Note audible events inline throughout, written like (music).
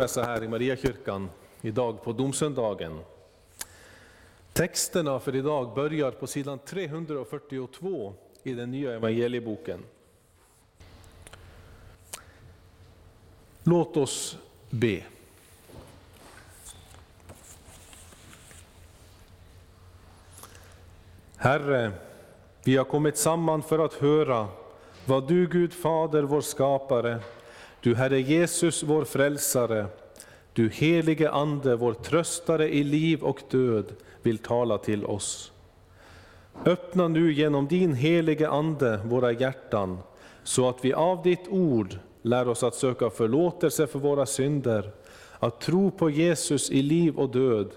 Varmt här i Mariakyrkan idag på domsöndagen. Texterna för idag börjar på sidan 342 i den nya evangelieboken. Låt oss be. Herre, vi har kommit samman för att höra vad du Gud Fader, vår skapare, du Herre Jesus, vår frälsare, du helige Ande, vår tröstare i liv och död, vill tala till oss. Öppna nu genom din helige Ande våra hjärtan, så att vi av ditt ord lär oss att söka förlåtelse för våra synder, att tro på Jesus i liv och död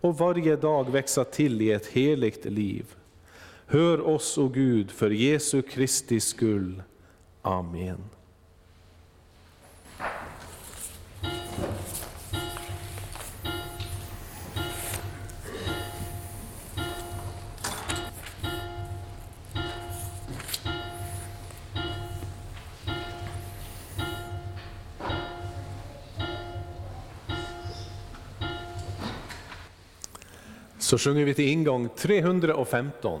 och varje dag växa till i ett heligt liv. Hör oss, o Gud, för Jesu Kristi skull. Amen. Så sjunger vi till ingång 315.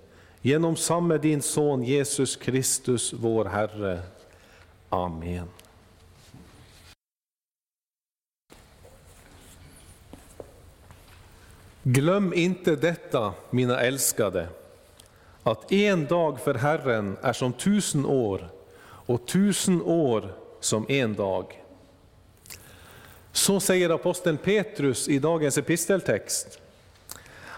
Genom samme din son Jesus Kristus, vår Herre. Amen. Glöm inte detta, mina älskade, att en dag för Herren är som tusen år och tusen år som en dag. Så säger aposteln Petrus i dagens episteltext.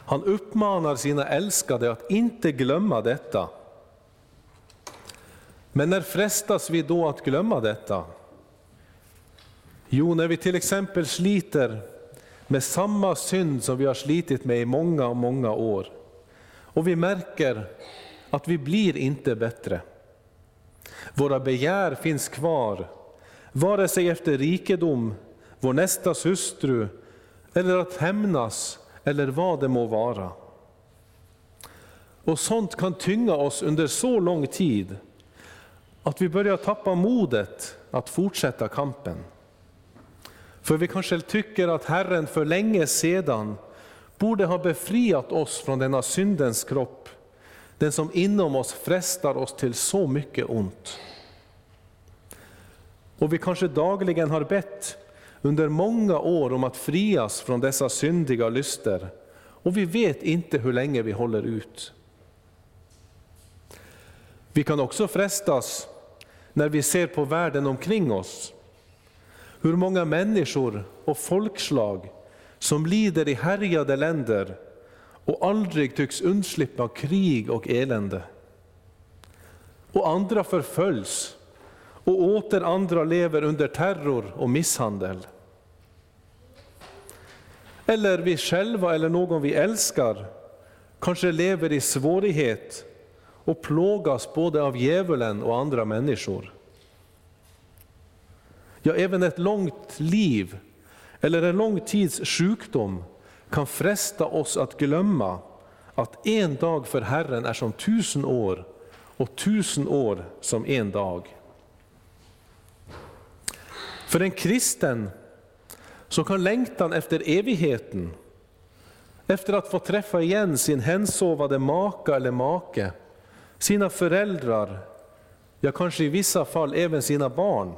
Han uppmanar sina älskade att inte glömma detta. Men när frestas vi då att glömma detta? Jo, när vi till exempel sliter med samma synd som vi har slitit med i många, många år. Och vi märker att vi blir inte bättre. Våra begär finns kvar, vare sig efter rikedom, vår nästas hustru, eller att hämnas, eller vad det må vara. Och sånt kan tynga oss under så lång tid att vi börjar tappa modet att fortsätta kampen. För vi kanske tycker att Herren för länge sedan borde ha befriat oss från denna syndens kropp, den som inom oss frestar oss till så mycket ont. Och vi kanske dagligen har bett under många år om att frias från dessa syndiga lyster, och vi vet inte hur länge vi håller ut. Vi kan också frestas när vi ser på världen omkring oss, hur många människor och folkslag som lider i härjade länder och aldrig tycks undslippa krig och elände. Och andra förföljs och åter andra lever under terror och misshandel. Eller vi själva eller någon vi älskar kanske lever i svårighet och plågas både av djävulen och andra människor. Ja, även ett långt liv eller en lång tids sjukdom kan fresta oss att glömma att en dag för Herren är som tusen år och tusen år som en dag. För en kristen så kan längtan efter evigheten, efter att få träffa igen sin hänsovade maka eller make, sina föräldrar, ja kanske i vissa fall även sina barn.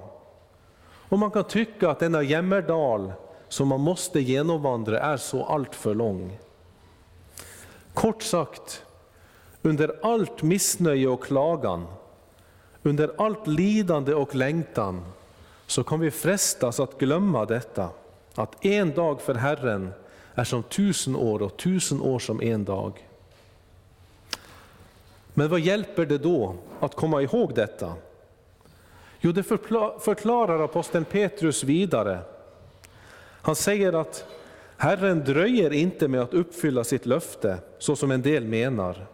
Och man kan tycka att denna jämmerdal som man måste genomvandra är så alltför lång. Kort sagt, under allt missnöje och klagan, under allt lidande och längtan, så kan vi frestas att glömma detta, att en dag för Herren är som tusen år och tusen år som en dag. Men vad hjälper det då att komma ihåg detta? Jo, det förklarar aposteln Petrus vidare. Han säger att Herren dröjer inte med att uppfylla sitt löfte, så som en del menar.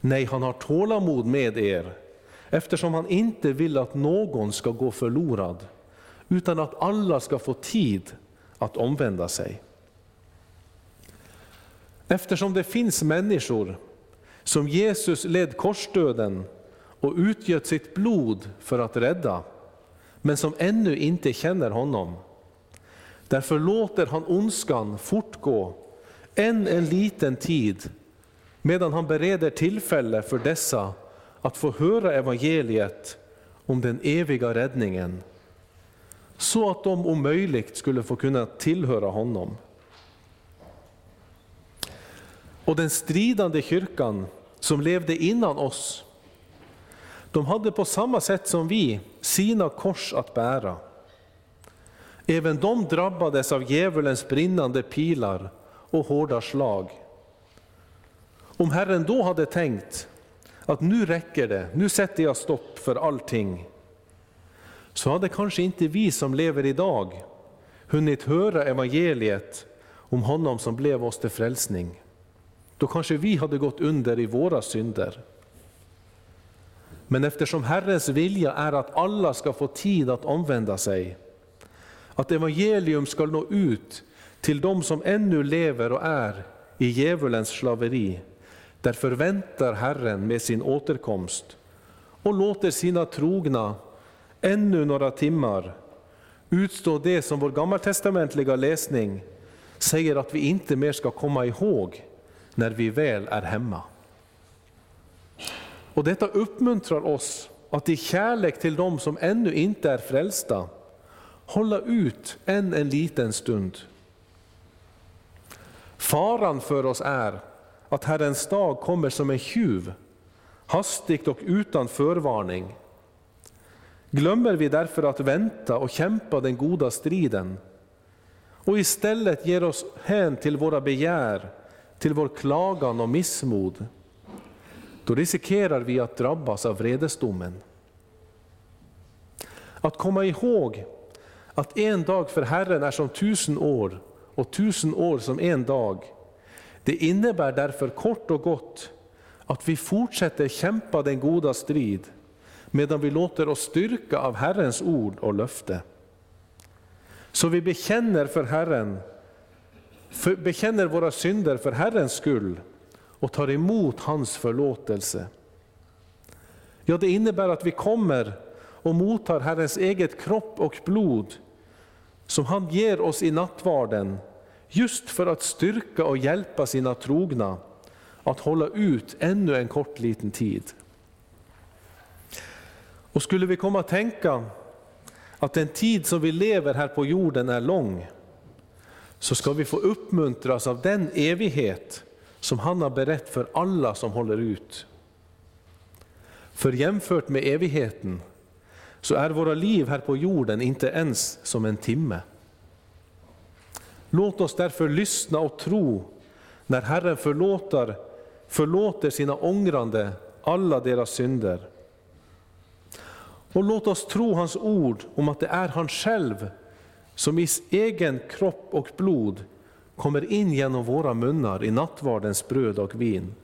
Nej, han har tålamod med er, eftersom han inte vill att någon ska gå förlorad, utan att alla ska få tid att omvända sig. Eftersom det finns människor som Jesus led korsdöden och utgöt sitt blod för att rädda, men som ännu inte känner honom. Därför låter han ondskan fortgå än en liten tid, medan han bereder tillfälle för dessa att få höra evangeliet om den eviga räddningen, så att de om möjligt skulle få kunna tillhöra honom. Och den stridande kyrkan som levde innan oss, de hade på samma sätt som vi sina kors att bära. Även de drabbades av djävulens brinnande pilar och hårda slag. Om Herren då hade tänkt att nu räcker det, nu sätter jag stopp för allting, så hade kanske inte vi som lever idag hunnit höra evangeliet om honom som blev oss till frälsning. Då kanske vi hade gått under i våra synder. Men eftersom Herrens vilja är att alla ska få tid att omvända sig, att evangelium ska nå ut till de som ännu lever och är i djävulens slaveri, där förväntar Herren med sin återkomst och låter sina trogna ännu några timmar utstå det som vår gammaltestamentliga läsning säger att vi inte mer ska komma ihåg när vi väl är hemma. Och detta uppmuntrar oss att i kärlek till dem som ännu inte är frälsta hålla ut än en liten stund. Faran för oss är att Herrens dag kommer som en tjuv, hastigt och utan förvarning. Glömmer vi därför att vänta och kämpa den goda striden? Och istället ger oss hän till våra begär, till vår klagan och missmod, då riskerar vi att drabbas av vredesdomen. Att komma ihåg att en dag för Herren är som tusen år och tusen år som en dag, det innebär därför kort och gott att vi fortsätter kämpa den goda strid, medan vi låter oss styrka av Herrens ord och löfte. Så vi bekänner för Herren, för, bekänner våra synder för Herrens skull och tar emot hans förlåtelse. Ja, det innebär att vi kommer och mottar Herrens eget kropp och blod som han ger oss i nattvarden, just för att styrka och hjälpa sina trogna att hålla ut ännu en kort liten tid. Och skulle vi komma att tänka att den tid som vi lever här på jorden är lång, så ska vi få uppmuntras av den evighet som han har berett för alla som håller ut. För jämfört med evigheten så är våra liv här på jorden inte ens som en timme. Låt oss därför lyssna och tro när Herren förlåter, förlåter sina ångrande alla deras synder. Och låt oss tro hans ord om att det är han själv som i egen kropp och blod kommer in genom våra munnar i nattvardens bröd och vin.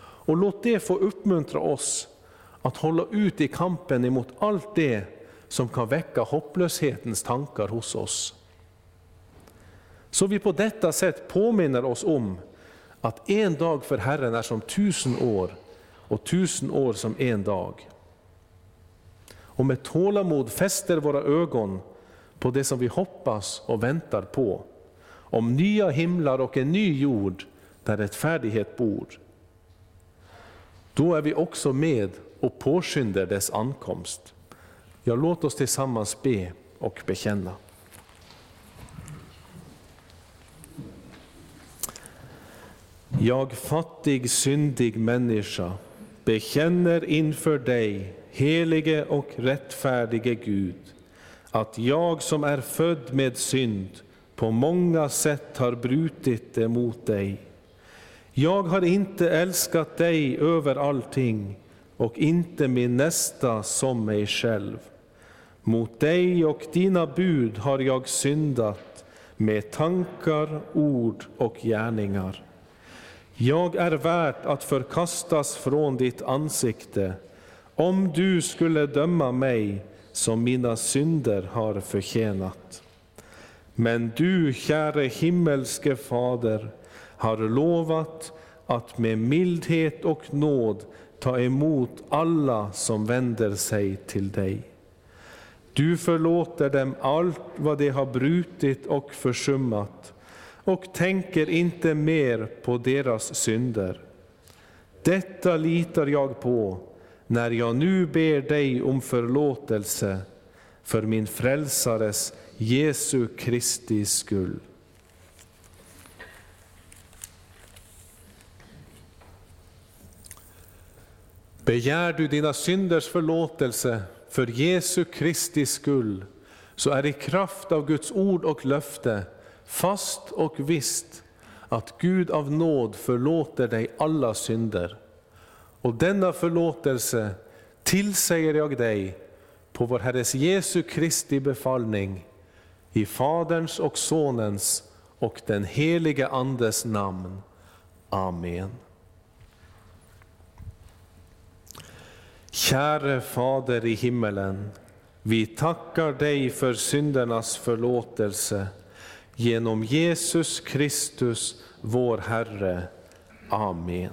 Och låt det få uppmuntra oss att hålla ut i kampen emot allt det som kan väcka hopplöshetens tankar hos oss. Så vi på detta sätt påminner oss om att en dag för Herren är som tusen år och tusen år som en dag. Och med tålamod fäster våra ögon på det som vi hoppas och väntar på, om nya himlar och en ny jord där rättfärdighet bor. Då är vi också med och påskyndar dess ankomst. Ja, låt oss tillsammans be och bekänna. Jag fattig, syndig människa bekänner inför dig, helige och rättfärdige Gud, att jag som är född med synd på många sätt har brutit emot dig. Jag har inte älskat dig över allting och inte min nästa som mig själv. Mot dig och dina bud har jag syndat med tankar, ord och gärningar. Jag är värt att förkastas från ditt ansikte, om du skulle döma mig som mina synder har förtjänat. Men du, käre himmelske Fader, har lovat att med mildhet och nåd ta emot alla som vänder sig till dig. Du förlåter dem allt vad de har brutit och försummat och tänker inte mer på deras synder. Detta litar jag på när jag nu ber dig om förlåtelse för min frälsares Jesu Kristi skull. Begär du dina synders förlåtelse för Jesu Kristi skull, så är i kraft av Guds ord och löfte fast och visst att Gud av nåd förlåter dig alla synder. Och denna förlåtelse tillsäger jag dig på vår Herres Jesu Kristi befallning, i Faderns och Sonens och den helige Andes namn. Amen. Käre Fader i himmelen, vi tackar dig för syndernas förlåtelse genom Jesus Kristus, vår Herre. Amen.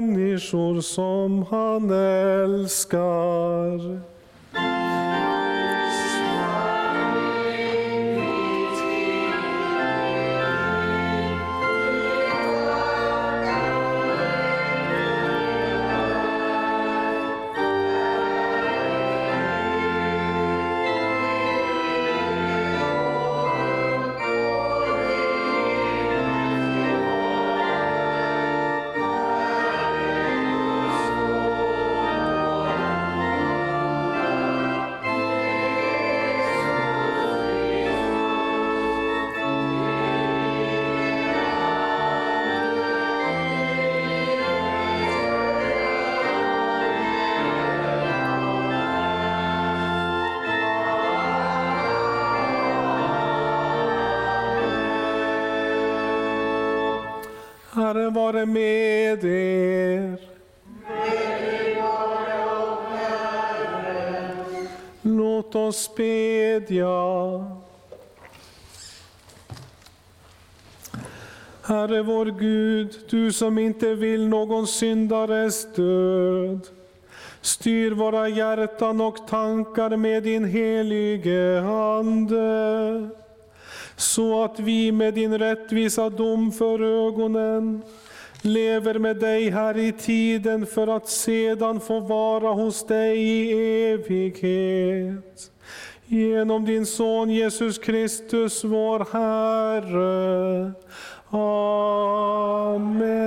Människor som han älskar. Herre vår Gud, du som inte vill någon syndares död. Styr våra hjärtan och tankar med din helige Ande så att vi med din rättvisa dom för ögonen lever med dig här i tiden för att sedan få vara hos dig i evighet. Genom din son Jesus Kristus, vår Herre. Amen.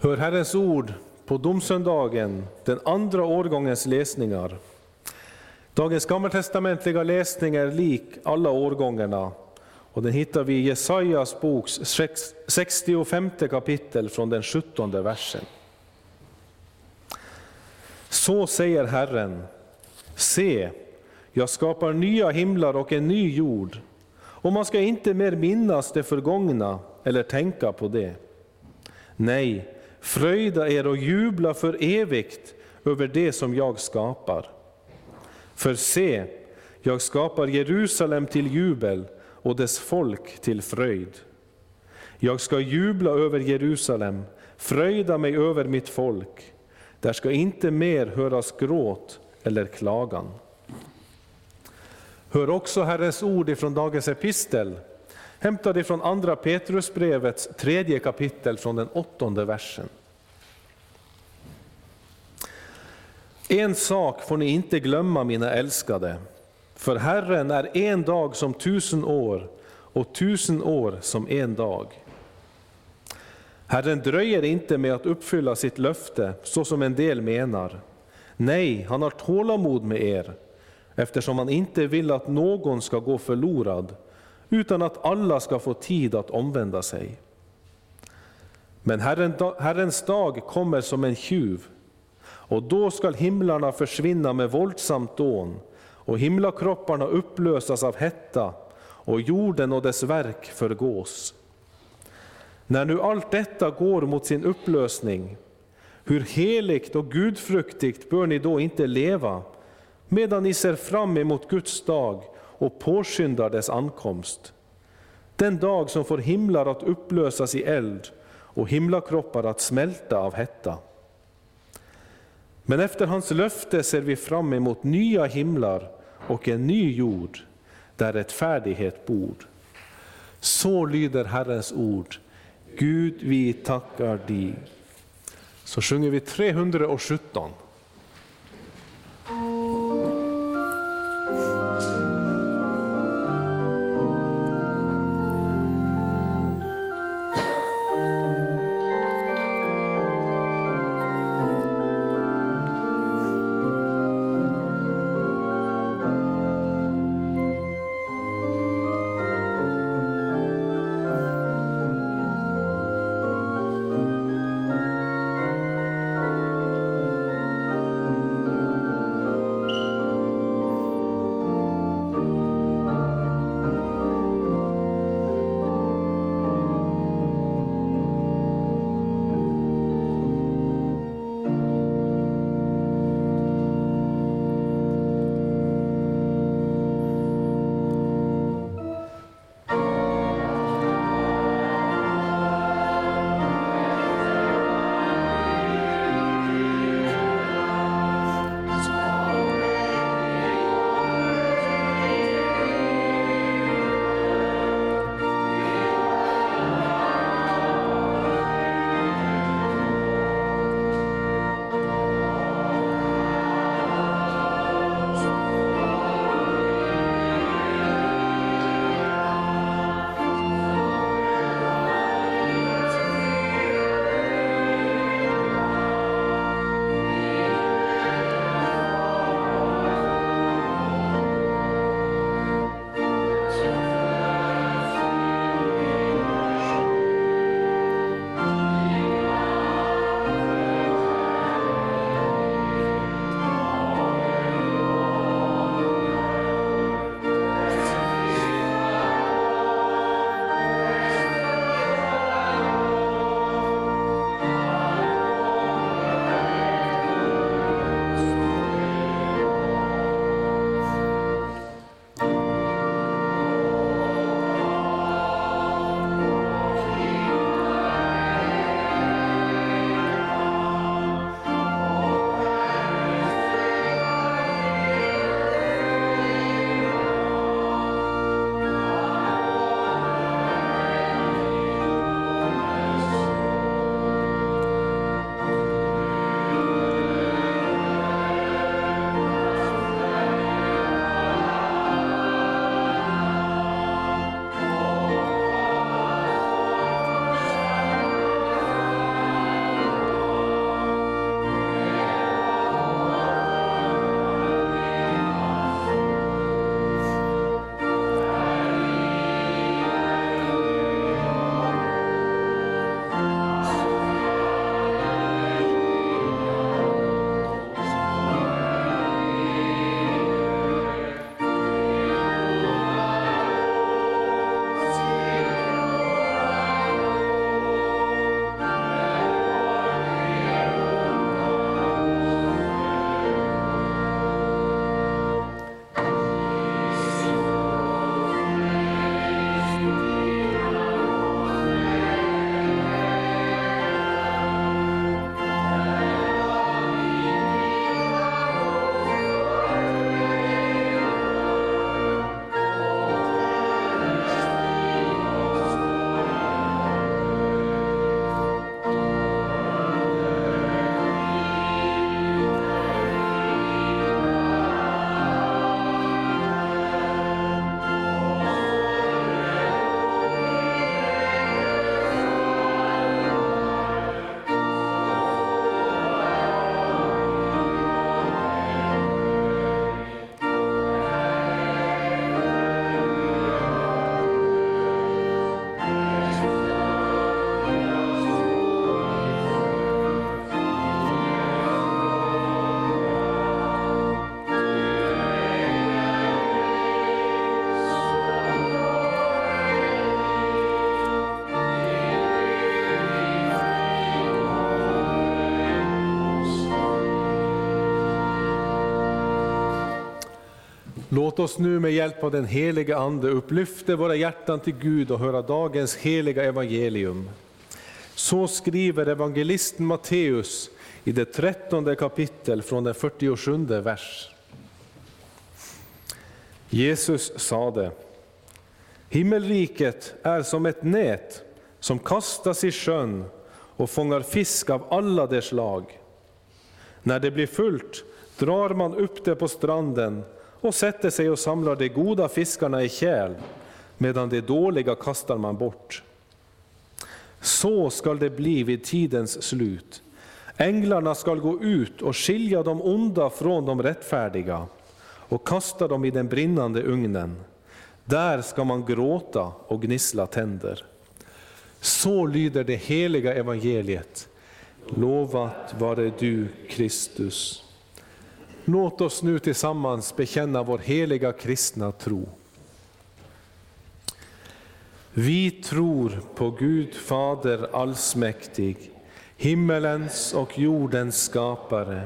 Hör Herrens ord på domsöndagen, den andra årgångens läsningar. Dagens gammaltestamentliga läsning är lik alla årgångarna och den hittar vi i Jesajas boks 65 kapitel från den 17 versen. Så säger Herren, se, jag skapar nya himlar och en ny jord, och man ska inte mer minnas det förgångna eller tänka på det. Nej, Fröjda er och jubla för evigt över det som jag skapar. För se, jag skapar Jerusalem till jubel och dess folk till fröjd. Jag ska jubla över Jerusalem, fröjda mig över mitt folk. Där ska inte mer höras gråt eller klagan. Hör också Herrens ord ifrån dagens epistel hämtad från andra Petrusbrevets tredje kapitel från den åttonde versen. En sak får ni inte glömma mina älskade, för Herren är en dag som tusen år och tusen år som en dag. Herren dröjer inte med att uppfylla sitt löfte så som en del menar. Nej, han har tålamod med er eftersom han inte vill att någon ska gå förlorad utan att alla ska få tid att omvända sig. Men Herrens dag kommer som en tjuv, och då skall himlarna försvinna med våldsamt dån, och himlakropparna upplösas av hetta, och jorden och dess verk förgås. När nu allt detta går mot sin upplösning, hur heligt och gudfruktigt bör ni då inte leva, medan ni ser fram emot Guds dag och påskyndar dess ankomst. Den dag som får himlar att upplösas i eld och himlakroppar att smälta av hetta. Men efter hans löfte ser vi fram emot nya himlar och en ny jord där rättfärdighet bor. Så lyder Herrens ord. Gud, vi tackar dig. Så sjunger vi 317. Låt oss nu med hjälp av den helige Ande upplyfta våra hjärtan till Gud och höra dagens heliga evangelium. Så skriver evangelisten Matteus i det trettonde kapitel från den 47 vers. Jesus sade, Himmelriket är som ett nät som kastas i sjön och fångar fisk av alla dess slag. När det blir fullt drar man upp det på stranden och sätter sig och samlar de goda fiskarna i kärl, medan de dåliga kastar man bort. Så skall det bli vid tidens slut. Änglarna skall gå ut och skilja de onda från de rättfärdiga och kasta dem i den brinnande ugnen. Där ska man gråta och gnissla tänder. Så lyder det heliga evangeliet. Lovat vare du, Kristus. Låt oss nu tillsammans bekänna vår heliga kristna tro. Vi tror på Gud Fader allsmäktig, himmelens och jordens skapare.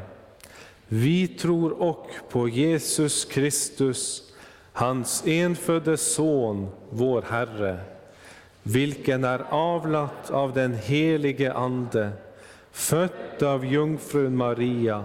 Vi tror och på Jesus Kristus, hans enfödde Son, vår Herre, vilken är avlat av den helige Ande, född av jungfrun Maria,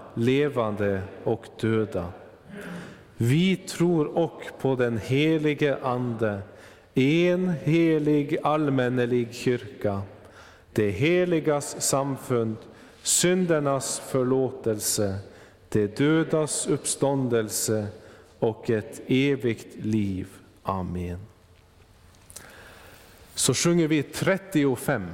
levande och döda. Vi tror och på den helige Ande, en helig allmännelig kyrka, det heligas samfund, syndernas förlåtelse, det dödas uppståndelse och ett evigt liv. Amen. Så sjunger vi 35.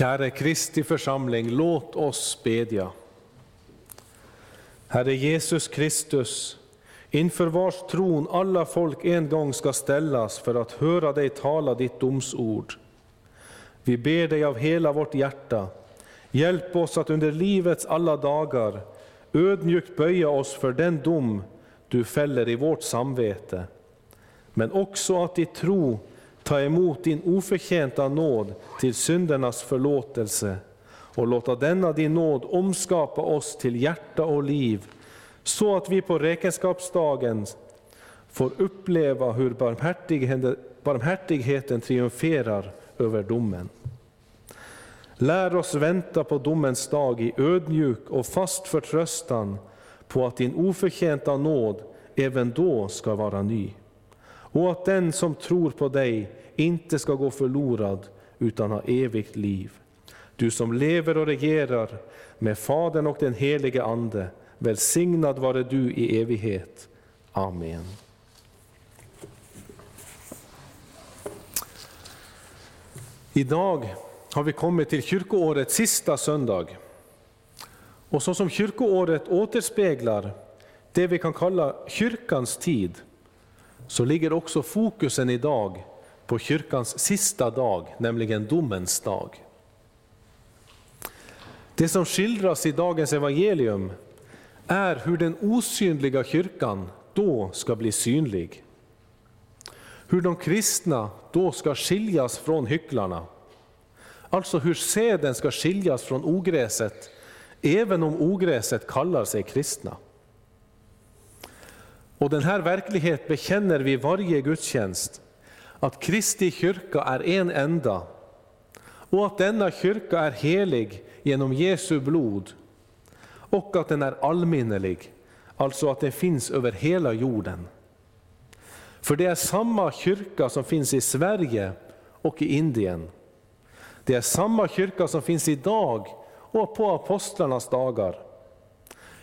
Käre Kristi församling, låt oss bedja. Herre Jesus Kristus, inför vars tron alla folk en gång ska ställas för att höra dig tala ditt domsord. Vi ber dig av hela vårt hjärta, hjälp oss att under livets alla dagar ödmjukt böja oss för den dom du fäller i vårt samvete, men också att i tro ta emot din oförtjänta nåd till syndernas förlåtelse och låta denna din nåd omskapa oss till hjärta och liv, så att vi på räkenskapsdagen får uppleva hur barmhärtigheten triumferar över domen. Lär oss vänta på domens dag i ödmjuk och fast förtröstan på att din oförtjänta nåd även då ska vara ny och att den som tror på dig inte ska gå förlorad utan ha evigt liv. Du som lever och regerar med Fadern och den helige Ande, välsignad vare du i evighet. Amen. Idag har vi kommit till kyrkoårets sista söndag. Och så som kyrkoåret återspeglar det vi kan kalla kyrkans tid, så ligger också fokusen idag på kyrkans sista dag, nämligen domens dag. Det som skildras i dagens evangelium är hur den osynliga kyrkan då ska bli synlig. Hur de kristna då ska skiljas från hycklarna. Alltså hur seden ska skiljas från ogräset, även om ogräset kallar sig kristna. Och den här verkligheten bekänner vi varje gudstjänst, att Kristi kyrka är en enda och att denna kyrka är helig genom Jesu blod och att den är allminnelig, alltså att den finns över hela jorden. För det är samma kyrka som finns i Sverige och i Indien. Det är samma kyrka som finns idag och på apostlarnas dagar.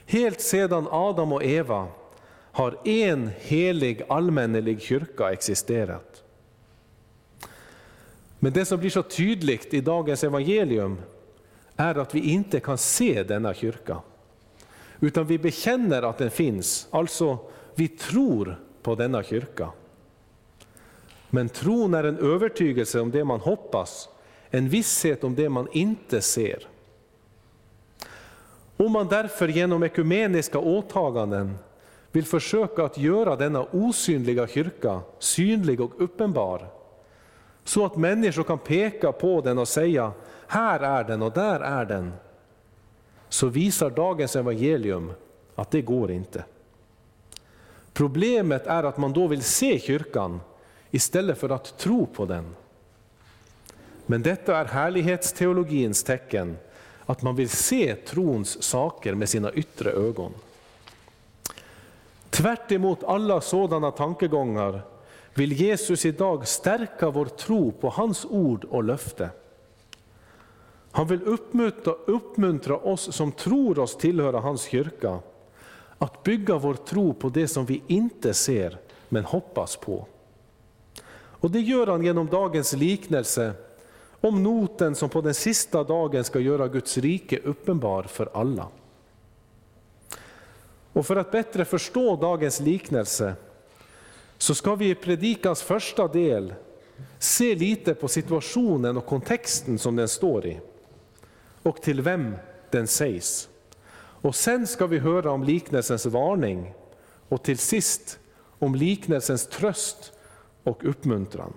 Helt sedan Adam och Eva har en helig allmännelig kyrka existerat. Men det som blir så tydligt i dagens evangelium är att vi inte kan se denna kyrka. Utan vi bekänner att den finns, alltså vi tror på denna kyrka. Men tron är en övertygelse om det man hoppas, en visshet om det man inte ser. Om man därför genom ekumeniska åtaganden vill försöka att göra denna osynliga kyrka synlig och uppenbar, så att människor kan peka på den och säga här är den och där är den, så visar dagens evangelium att det går inte. Problemet är att man då vill se kyrkan istället för att tro på den. Men detta är härlighetsteologins tecken, att man vill se trons saker med sina yttre ögon. Tvärt emot alla sådana tankegångar vill Jesus idag stärka vår tro på hans ord och löfte. Han vill uppmuntra, uppmuntra oss som tror oss tillhöra hans kyrka att bygga vår tro på det som vi inte ser men hoppas på. Och Det gör han genom dagens liknelse om noten som på den sista dagen ska göra Guds rike uppenbar för alla. Och För att bättre förstå dagens liknelse så ska vi i predikans första del se lite på situationen och kontexten som den står i och till vem den sägs. Och sen ska vi höra om liknelsens varning och till sist om liknelsens tröst och uppmuntran.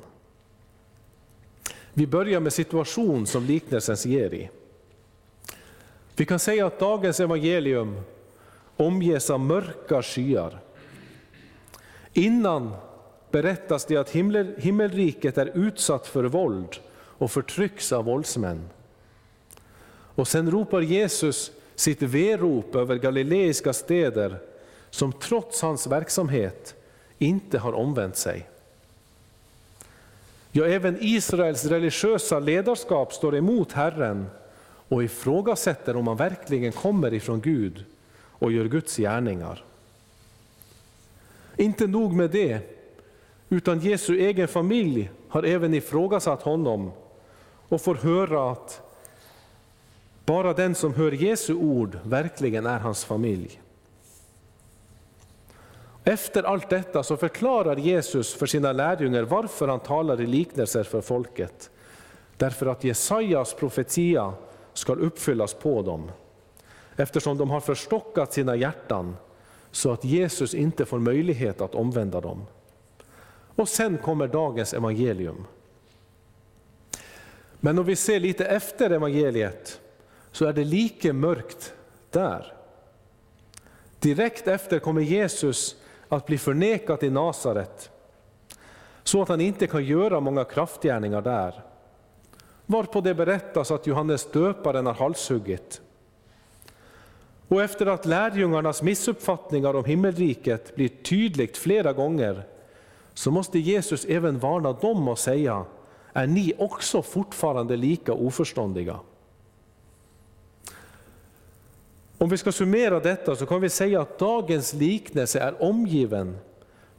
Vi börjar med situation som liknelsen ger i. Vi kan säga att dagens evangelium omges av mörka skyar. Innan berättas det att himmel, himmelriket är utsatt för våld och förtrycks av våldsmän. Och sen ropar Jesus sitt verop över galileiska städer som trots hans verksamhet inte har omvänt sig. Ja, även Israels religiösa ledarskap står emot Herren och ifrågasätter om han verkligen kommer ifrån Gud och gör Guds gärningar. Inte nog med det, utan Jesu egen familj har även ifrågasatt honom och får höra att bara den som hör Jesu ord verkligen är hans familj. Efter allt detta så förklarar Jesus för sina lärjungar varför han talar i liknelser för folket. Därför att Jesajas profetia ska uppfyllas på dem, eftersom de har förstockat sina hjärtan så att Jesus inte får möjlighet att omvända dem. Och sen kommer dagens evangelium. Men om vi ser lite efter evangeliet så är det lika mörkt där. Direkt efter kommer Jesus att bli förnekad i Nasaret, så att han inte kan göra många kraftgärningar där. Varpå det berättas att Johannes döparen har halshuggit. Och efter att lärjungarnas missuppfattningar om himmelriket blir tydligt flera gånger, så måste Jesus även varna dem och säga, är ni också fortfarande lika oförståndiga? Om vi ska summera detta så kan vi säga att dagens liknelse är omgiven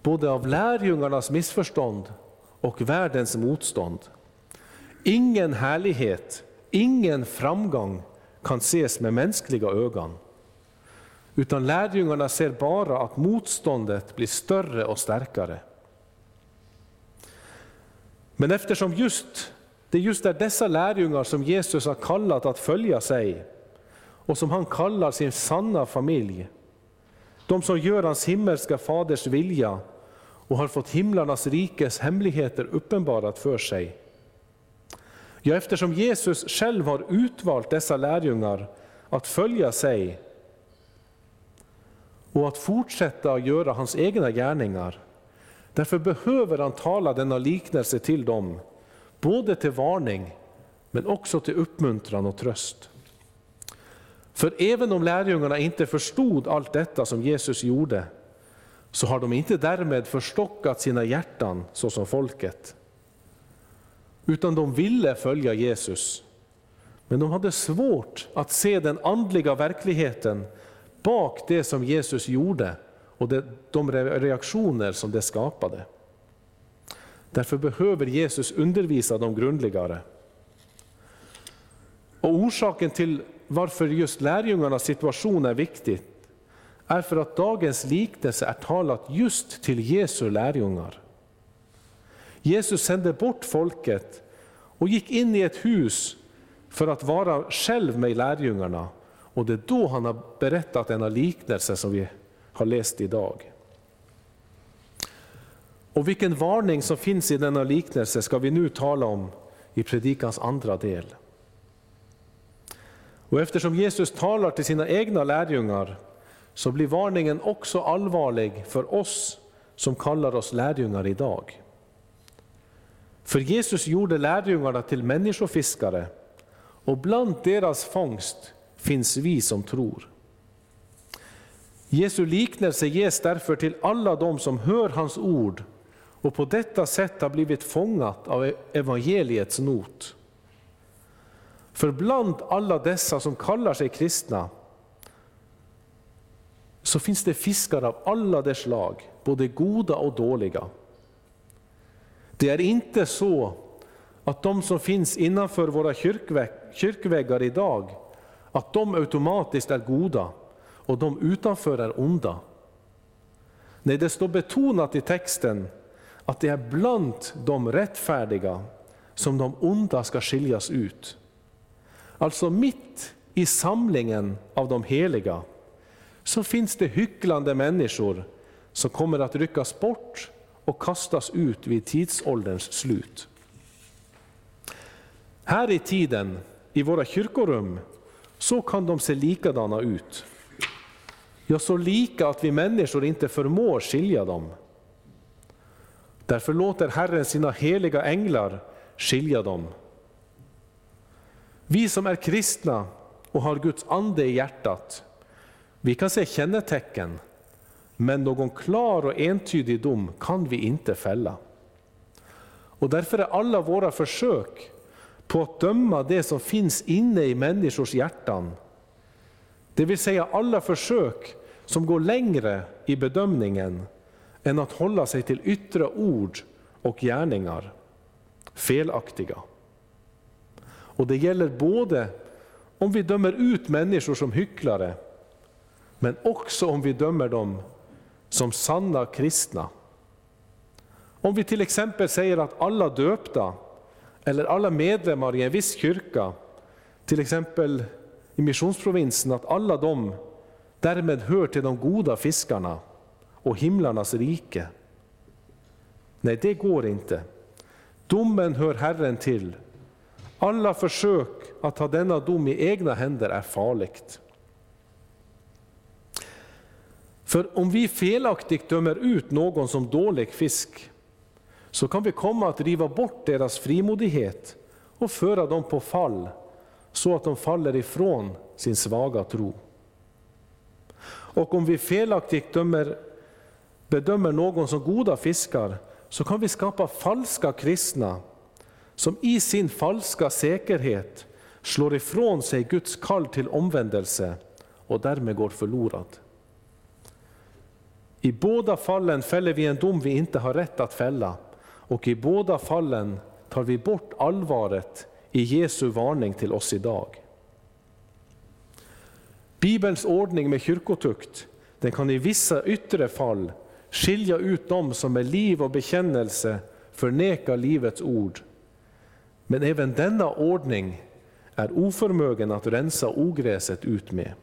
både av lärjungarnas missförstånd och världens motstånd. Ingen härlighet, ingen framgång kan ses med mänskliga ögon. Utan lärjungarna ser bara att motståndet blir större och starkare. Men eftersom just, det just är dessa lärjungar som Jesus har kallat att följa sig, och som han kallar sin sanna familj. De som gör hans himmelska faders vilja och har fått himlarnas rikes hemligheter uppenbarat för sig. Ja, eftersom Jesus själv har utvalt dessa lärjungar att följa sig och att fortsätta att göra hans egna gärningar. Därför behöver han tala denna liknelse till dem, både till varning men också till uppmuntran och tröst. För även om lärjungarna inte förstod allt detta som Jesus gjorde, så har de inte därmed förstockat sina hjärtan såsom folket. Utan de ville följa Jesus. Men de hade svårt att se den andliga verkligheten bak det som Jesus gjorde och de reaktioner som det skapade. Därför behöver Jesus undervisa dem grundligare. Och orsaken till varför just lärjungarnas situation är viktig är för att dagens liknelse är talat just till Jesu lärjungar. Jesus sände bort folket och gick in i ett hus för att vara själv med lärjungarna. Och det är då han har berättat denna liknelse som vi har läst idag. Och vilken varning som finns i denna liknelse ska vi nu tala om i predikans andra del. Och eftersom Jesus talar till sina egna lärjungar så blir varningen också allvarlig för oss som kallar oss lärjungar idag. För Jesus gjorde lärjungarna till människofiskare och bland deras fångst finns vi som tror. Jesu liknelse ges därför till alla de som hör hans ord och på detta sätt har blivit fångat av evangeliets not. För bland alla dessa som kallar sig kristna så finns det fiskar av alla de slag, både goda och dåliga. Det är inte så att de som finns innanför våra kyrkväggar idag, att de automatiskt är goda och de utanför är onda. Nej, det står betonat i texten att det är bland de rättfärdiga som de onda ska skiljas ut. Alltså mitt i samlingen av de heliga så finns det hycklande människor som kommer att ryckas bort och kastas ut vid tidsålderns slut. Här i tiden, i våra kyrkorum, så kan de se likadana ut. Ja, så lika att vi människor inte förmår skilja dem. Därför låter Herren sina heliga änglar skilja dem vi som är kristna och har Guds ande i hjärtat, vi kan se kännetecken, men någon klar och entydig dom kan vi inte fälla. Och därför är alla våra försök på att döma det som finns inne i människors hjärtan, det vill säga alla försök som går längre i bedömningen än att hålla sig till yttre ord och gärningar, felaktiga. Och det gäller både om vi dömer ut människor som hycklare, men också om vi dömer dem som sanna kristna. Om vi till exempel säger att alla döpta eller alla medlemmar i en viss kyrka, till exempel i missionsprovinsen, att alla de därmed hör till de goda fiskarna och himlarnas rike. Nej, det går inte. Domen hör Herren till. Alla försök att ta denna dom i egna händer är farligt. För om vi felaktigt dömer ut någon som dålig fisk, så kan vi komma att riva bort deras frimodighet och föra dem på fall, så att de faller ifrån sin svaga tro. Och om vi felaktigt dömer, bedömer någon som goda fiskar, så kan vi skapa falska kristna, som i sin falska säkerhet slår ifrån sig Guds kall till omvändelse och därmed går förlorad. I båda fallen fäller vi en dom vi inte har rätt att fälla och i båda fallen tar vi bort allvaret i Jesu varning till oss idag. Bibelns ordning med kyrkotukt den kan i vissa yttre fall skilja ut dem som med liv och bekännelse förnekar livets ord. Men även denna ordning är oförmögen att rensa ogräset ut med.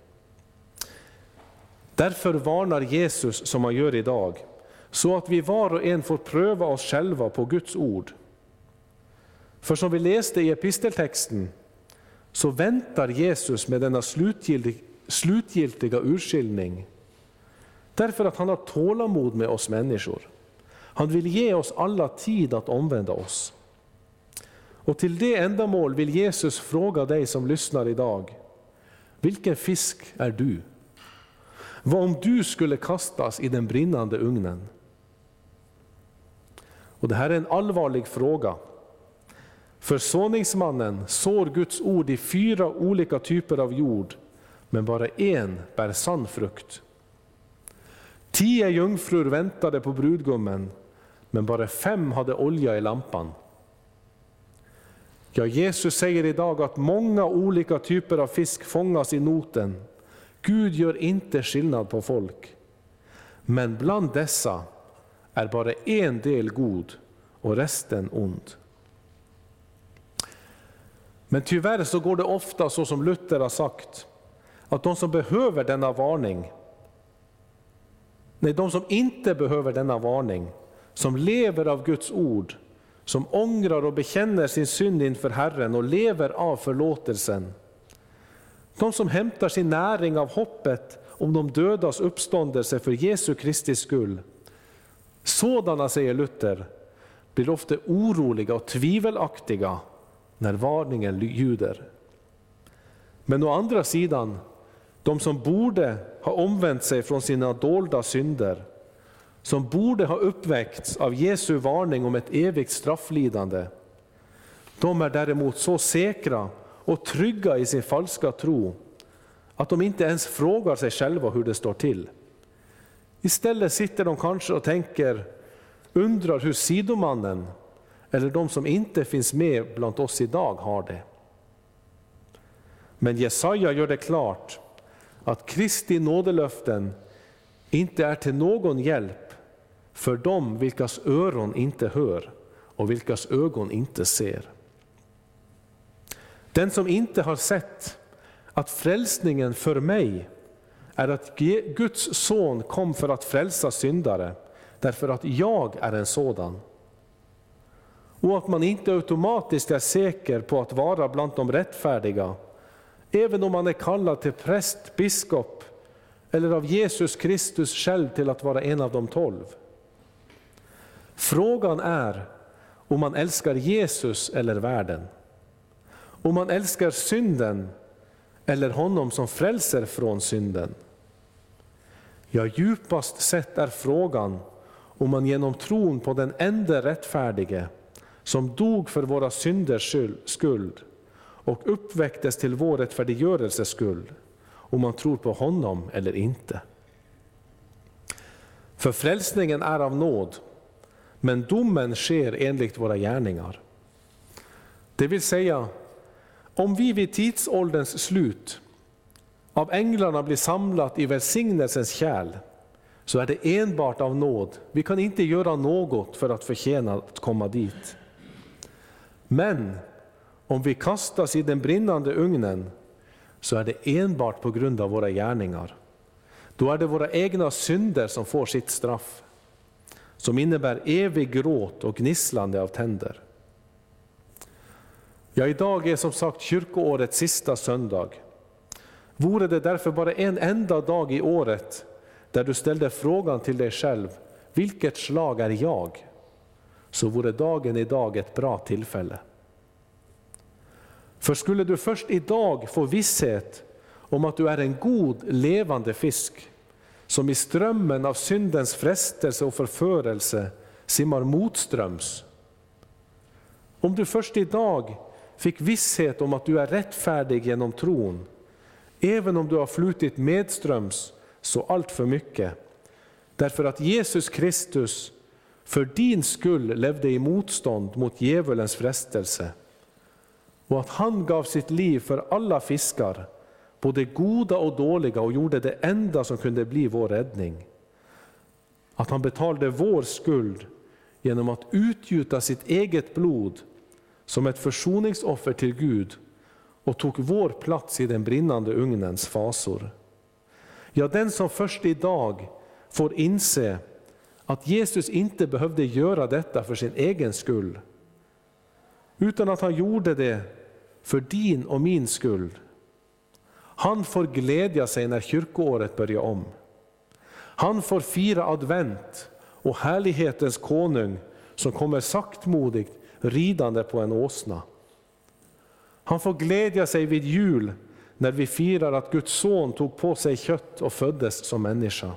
Därför varnar Jesus som han gör idag, så att vi var och en får pröva oss själva på Guds ord. För som vi läste i episteltexten, så väntar Jesus med denna slutgiltiga, slutgiltiga urskiljning, därför att han har tålamod med oss människor. Han vill ge oss alla tid att omvända oss. Och till det ändamål vill Jesus fråga dig som lyssnar idag, vilken fisk är du? Vad om du skulle kastas i den brinnande ugnen? Och Det här är en allvarlig fråga. Försoningsmannen sår Guds ord i fyra olika typer av jord, men bara en bär sann frukt. Tio jungfrur väntade på brudgummen, men bara fem hade olja i lampan. Ja, Jesus säger idag att många olika typer av fisk fångas i noten, Gud gör inte skillnad på folk. Men bland dessa är bara en del god och resten ond. Men tyvärr så går det ofta så som Luther har sagt, att de som behöver denna varning, nej de som inte behöver denna varning, som lever av Guds ord, som ångrar och bekänner sin synd inför Herren och lever av förlåtelsen, de som hämtar sin näring av hoppet om de dödas uppståndelse för Jesu Kristi skull. Sådana, säger Luther, blir ofta oroliga och tvivelaktiga när varningen ljuder. Men å andra sidan, de som borde ha omvänt sig från sina dolda synder, som borde ha uppväckts av Jesu varning om ett evigt strafflidande, de är däremot så säkra och trygga i sin falska tro att de inte ens frågar sig själva hur det står till. Istället sitter de kanske och tänker, undrar hur sidomannen eller de som inte finns med bland oss idag har det. Men Jesaja gör det klart att Kristi nådelöften inte är till någon hjälp för dem vilkas öron inte hör och vilkas ögon inte ser. Den som inte har sett att frälsningen för mig är att Guds son kom för att frälsa syndare, därför att jag är en sådan. Och att man inte automatiskt är säker på att vara bland de rättfärdiga, även om man är kallad till präst, biskop eller av Jesus Kristus själv till att vara en av de tolv. Frågan är om man älskar Jesus eller världen. Om man älskar synden eller honom som frälser från synden. Ja, djupast sett är frågan om man genom tron på den enda rättfärdige som dog för våra synders skuld och uppväcktes till vår rättfärdiggörelses skull, om man tror på honom eller inte. För frälsningen är av nåd, men domen sker enligt våra gärningar. Det vill säga, Om vi vid tidsålderns slut av änglarna blir samlat i välsignelsens kärl, så är det enbart av nåd. Vi kan inte göra något för att förtjäna att komma dit. Men om vi kastas i den brinnande ugnen, så är det enbart på grund av våra gärningar. Då är det våra egna synder som får sitt straff, som innebär evig gråt och gnisslande av tänder. Ja, idag är som sagt kyrkoårets sista söndag. Vore det därför bara en enda dag i året där du ställde frågan till dig själv, vilket slag är jag? Så vore dagen idag ett bra tillfälle. För skulle du först idag få visshet om att du är en god levande fisk, som i strömmen av syndens frestelse och förförelse simmar motströms. Om du först idag fick visshet om att du är rättfärdig genom tron, även om du har flutit medströms så allt för mycket, därför att Jesus Kristus för din skull levde i motstånd mot djävulens frestelse, och att han gav sitt liv för alla fiskar, både goda och dåliga, och gjorde det enda som kunde bli vår räddning. Att han betalade vår skuld genom att utgjuta sitt eget blod som ett försoningsoffer till Gud och tog vår plats i den brinnande ugnens fasor. Ja, den som först idag får inse att Jesus inte behövde göra detta för sin egen skull, utan att han gjorde det för din och min skull. Han får glädja sig när kyrkoåret börjar om. Han får fira advent och härlighetens konung som kommer saktmodigt ridande på en åsna. Han får glädja sig vid jul när vi firar att Guds son tog på sig kött och föddes som människa.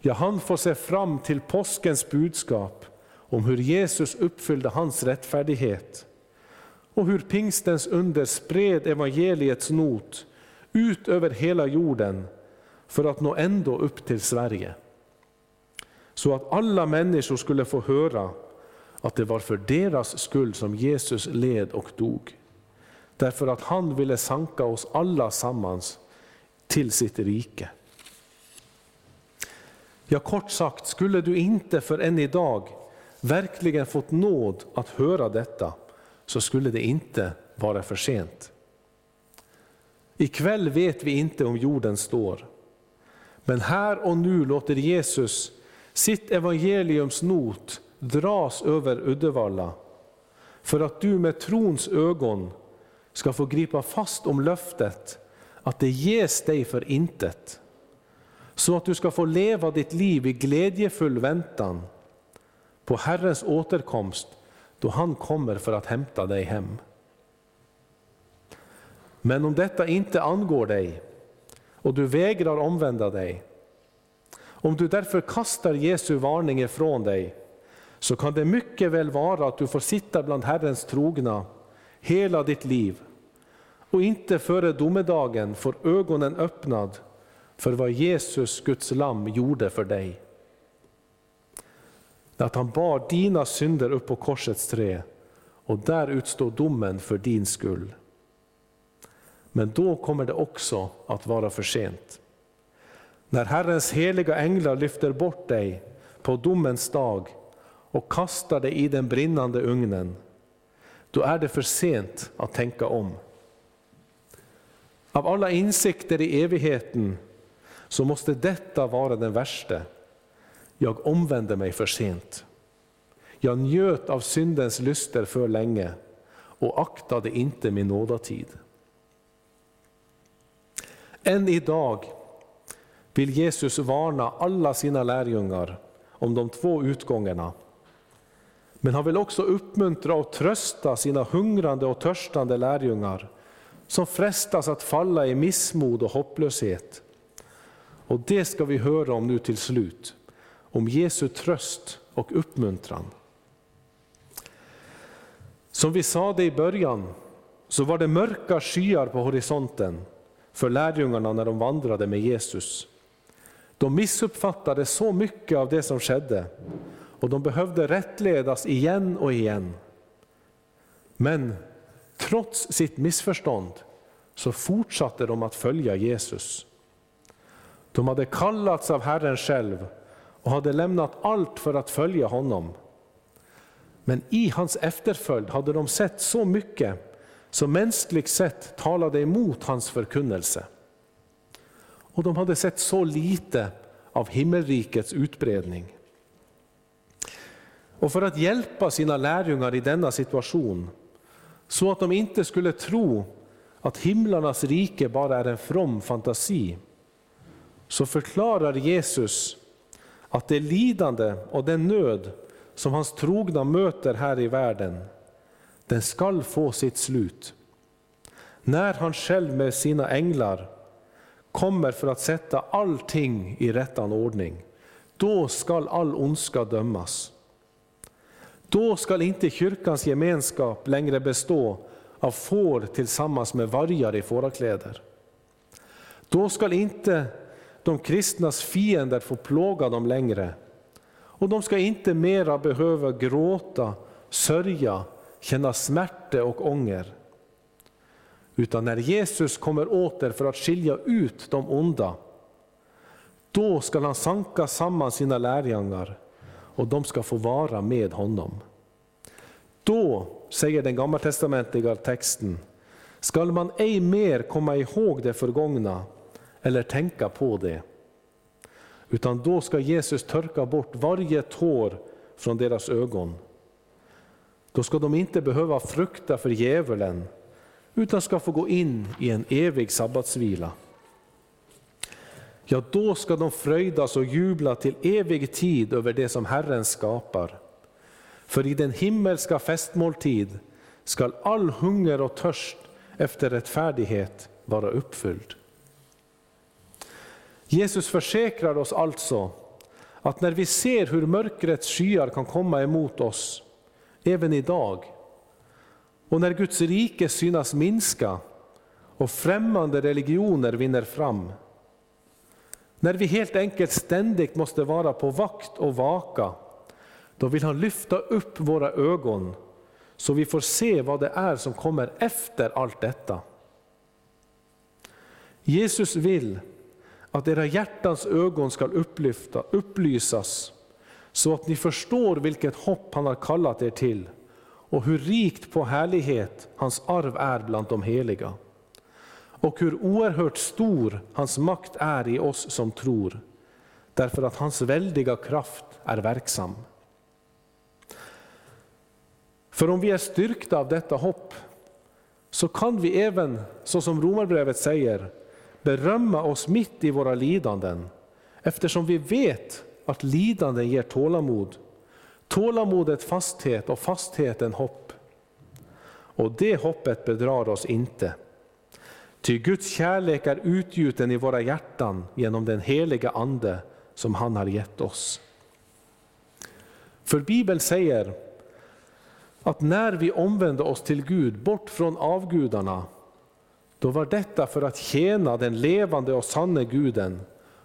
Ja, han får se fram till påskens budskap om hur Jesus uppfyllde hans rättfärdighet och hur pingstens under spred evangeliets not ut över hela jorden för att nå ändå upp till Sverige. Så att alla människor skulle få höra att det var för deras skull som Jesus led och dog. Därför att han ville sanka oss alla sammans till sitt rike. Ja, kort sagt, skulle du inte för än idag verkligen fått nåd att höra detta, så skulle det inte vara för sent. Ikväll vet vi inte om jorden står, men här och nu låter Jesus sitt evangeliums not dras över Uddevalla, för att du med trons ögon ska få gripa fast om löftet att det ges dig för intet, så att du ska få leva ditt liv i glädjefull väntan på Herrens återkomst då han kommer för att hämta dig hem. Men om detta inte angår dig och du vägrar omvända dig, om du därför kastar Jesu varning ifrån dig, så kan det mycket väl vara att du får sitta bland Herrens trogna hela ditt liv och inte före domedagen får ögonen öppnad för vad Jesus, Guds lamm, gjorde för dig. Att han bar dina synder upp på korsets trä och där utstår domen för din skull. Men då kommer det också att vara för sent. När Herrens heliga änglar lyfter bort dig på domens dag och kastar dig i den brinnande ugnen, då är det för sent att tänka om. Av alla insikter i evigheten så måste detta vara den värsta. Jag omvände mig för sent. Jag njöt av syndens lyster för länge och aktade inte min nådatid. Än idag vill Jesus varna alla sina lärjungar om de två utgångarna. Men han vill också uppmuntra och trösta sina hungrande och törstande lärjungar som frestas att falla i missmod och hopplöshet. Och det ska vi höra om nu till slut, om Jesu tröst och uppmuntran. Som vi sa det i början, så var det mörka skyar på horisonten för lärjungarna när de vandrade med Jesus. De missuppfattade så mycket av det som skedde och de behövde rättledas igen och igen. Men trots sitt missförstånd, så fortsatte de att följa Jesus. De hade kallats av Herren själv och hade lämnat allt för att följa honom. Men i hans efterföljd hade de sett så mycket som mänskligt sett talade emot hans förkunnelse. Och de hade sett så lite av himmelrikets utbredning. Och för att hjälpa sina lärjungar i denna situation, så att de inte skulle tro att himlarnas rike bara är en from fantasi, så förklarar Jesus att det lidande och den nöd som hans trogna möter här i världen, den skall få sitt slut. När han själv med sina änglar kommer för att sätta allting i rättan ordning, då skall all ondska dömas. Då skall inte kyrkans gemenskap längre bestå av får tillsammans med vargar i fårakläder. Då skall inte de kristnas fiender få plåga dem längre. Och de ska inte mera behöva gråta, sörja, känna smärta och ånger. Utan när Jesus kommer åter för att skilja ut de onda, då skall han sanka samman sina lärjungar och de ska få vara med honom. Då, säger den gammaltestamentliga texten, skall man ej mer komma ihåg det förgångna eller tänka på det. Utan då ska Jesus törka bort varje tår från deras ögon. Då ska de inte behöva frukta för djävulen, utan ska få gå in i en evig sabbatsvila. Ja, då ska de fröjdas och jubla till evig tid över det som Herren skapar. För i den himmelska festmåltid skall all hunger och törst efter rättfärdighet vara uppfylld. Jesus försäkrar oss alltså att när vi ser hur mörkrets skyar kan komma emot oss, även idag, och när Guds rike synas minska och främmande religioner vinner fram, när vi helt enkelt ständigt måste vara på vakt och vaka, då vill han lyfta upp våra ögon så vi får se vad det är som kommer efter allt detta. Jesus vill att era hjärtans ögon ska upplyfta, upplysas så att ni förstår vilket hopp han har kallat er till och hur rikt på härlighet hans arv är bland de heliga. Och hur oerhört stor hans makt är i oss som tror, därför att hans väldiga kraft är verksam. För om vi är styrkta av detta hopp, så kan vi även, så som Romarbrevet säger, berömma oss mitt i våra lidanden, eftersom vi vet att lidanden ger tålamod. Tålamodet fasthet och fastheten hopp. Och det hoppet bedrar oss inte. Ty Guds kärlek är utgjuten i våra hjärtan genom den heliga Ande som han har gett oss. För Bibeln säger att när vi omvände oss till Gud, bort från avgudarna, då var detta för att tjäna den levande och sanne Guden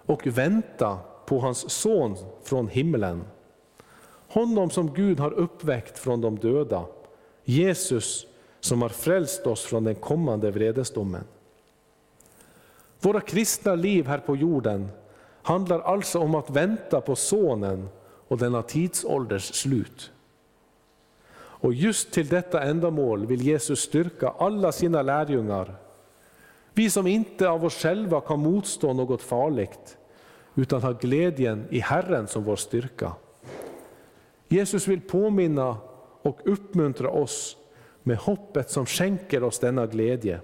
och vänta på hans son från himlen. Honom som Gud har uppväckt från de döda, Jesus som har frälst oss från den kommande vredesdomen. Våra kristna liv här på jorden handlar alltså om att vänta på Sonen och denna tidsålders slut. Och just till detta ändamål vill Jesus styrka alla sina lärjungar vi som inte av oss själva kan motstå något farligt, utan har glädjen i Herren som vår styrka. Jesus vill påminna och uppmuntra oss med hoppet som skänker oss denna glädje,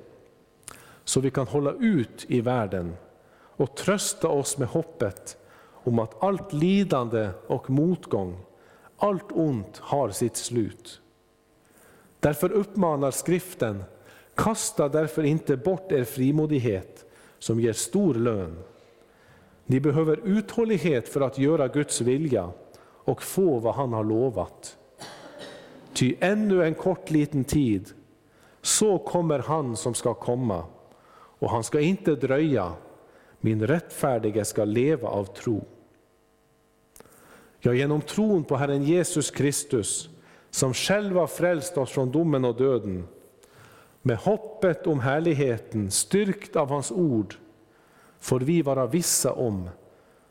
så vi kan hålla ut i världen och trösta oss med hoppet om att allt lidande och motgång, allt ont har sitt slut. Därför uppmanar skriften Kasta därför inte bort er frimodighet som ger stor lön. Ni behöver uthållighet för att göra Guds vilja och få vad han har lovat. Ty ännu en kort liten tid, så kommer han som ska komma, och han ska inte dröja. Min rättfärdige ska leva av tro. Ja, genom tron på Herren Jesus Kristus, som själv har frälst oss från domen och döden, med hoppet om härligheten, styrkt av hans ord, får vi vara vissa om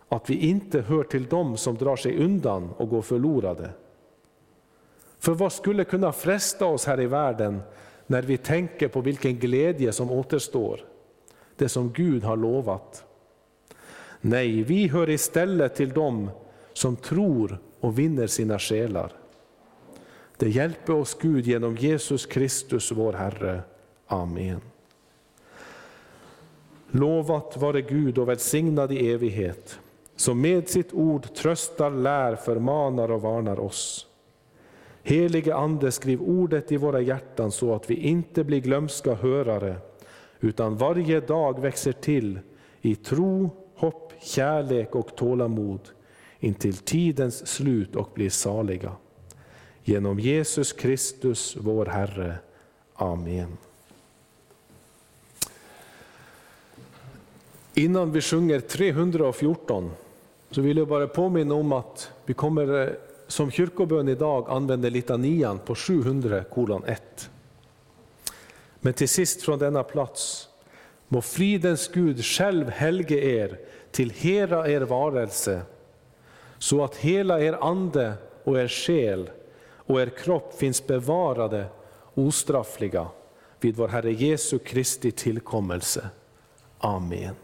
att vi inte hör till dem som drar sig undan och går förlorade. För vad skulle kunna fresta oss här i världen när vi tänker på vilken glädje som återstår, det som Gud har lovat? Nej, vi hör istället till dem som tror och vinner sina själar. Det hjälper oss Gud genom Jesus Kristus vår Herre. Amen. Lovat vare Gud och välsignad i evighet, som med sitt ord tröstar, lär, förmanar och varnar oss. Helige Ande, skriv ordet i våra hjärtan så att vi inte blir glömska hörare, utan varje dag växer till i tro, hopp, kärlek och tålamod intill tidens slut och blir saliga. Genom Jesus Kristus, vår Herre. Amen. Innan vi sjunger 314 så vill jag bara påminna om att vi kommer eh, som kyrkobön idag använda litanian på 700 kolon 1. Men till sist från denna plats, må fridens Gud själv helge er till hela er varelse, så att hela er ande och er själ och er kropp finns bevarade ostraffliga vid vår Herre Jesu Kristi tillkommelse. Amen.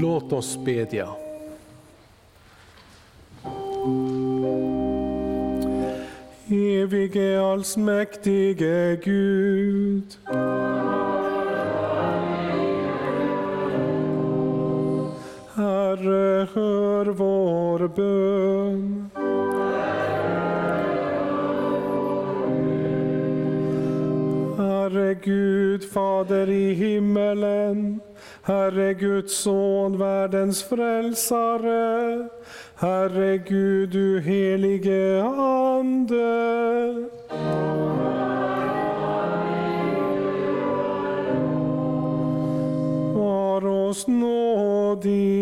Låt oss bedja. Evige allsmäktige Gud. Herre, hör vår bön. Herre Gud, Fader i himmelen, Herre Guds son, världens frälsare, Herre Gud, du helige Ande. Var oss nådig.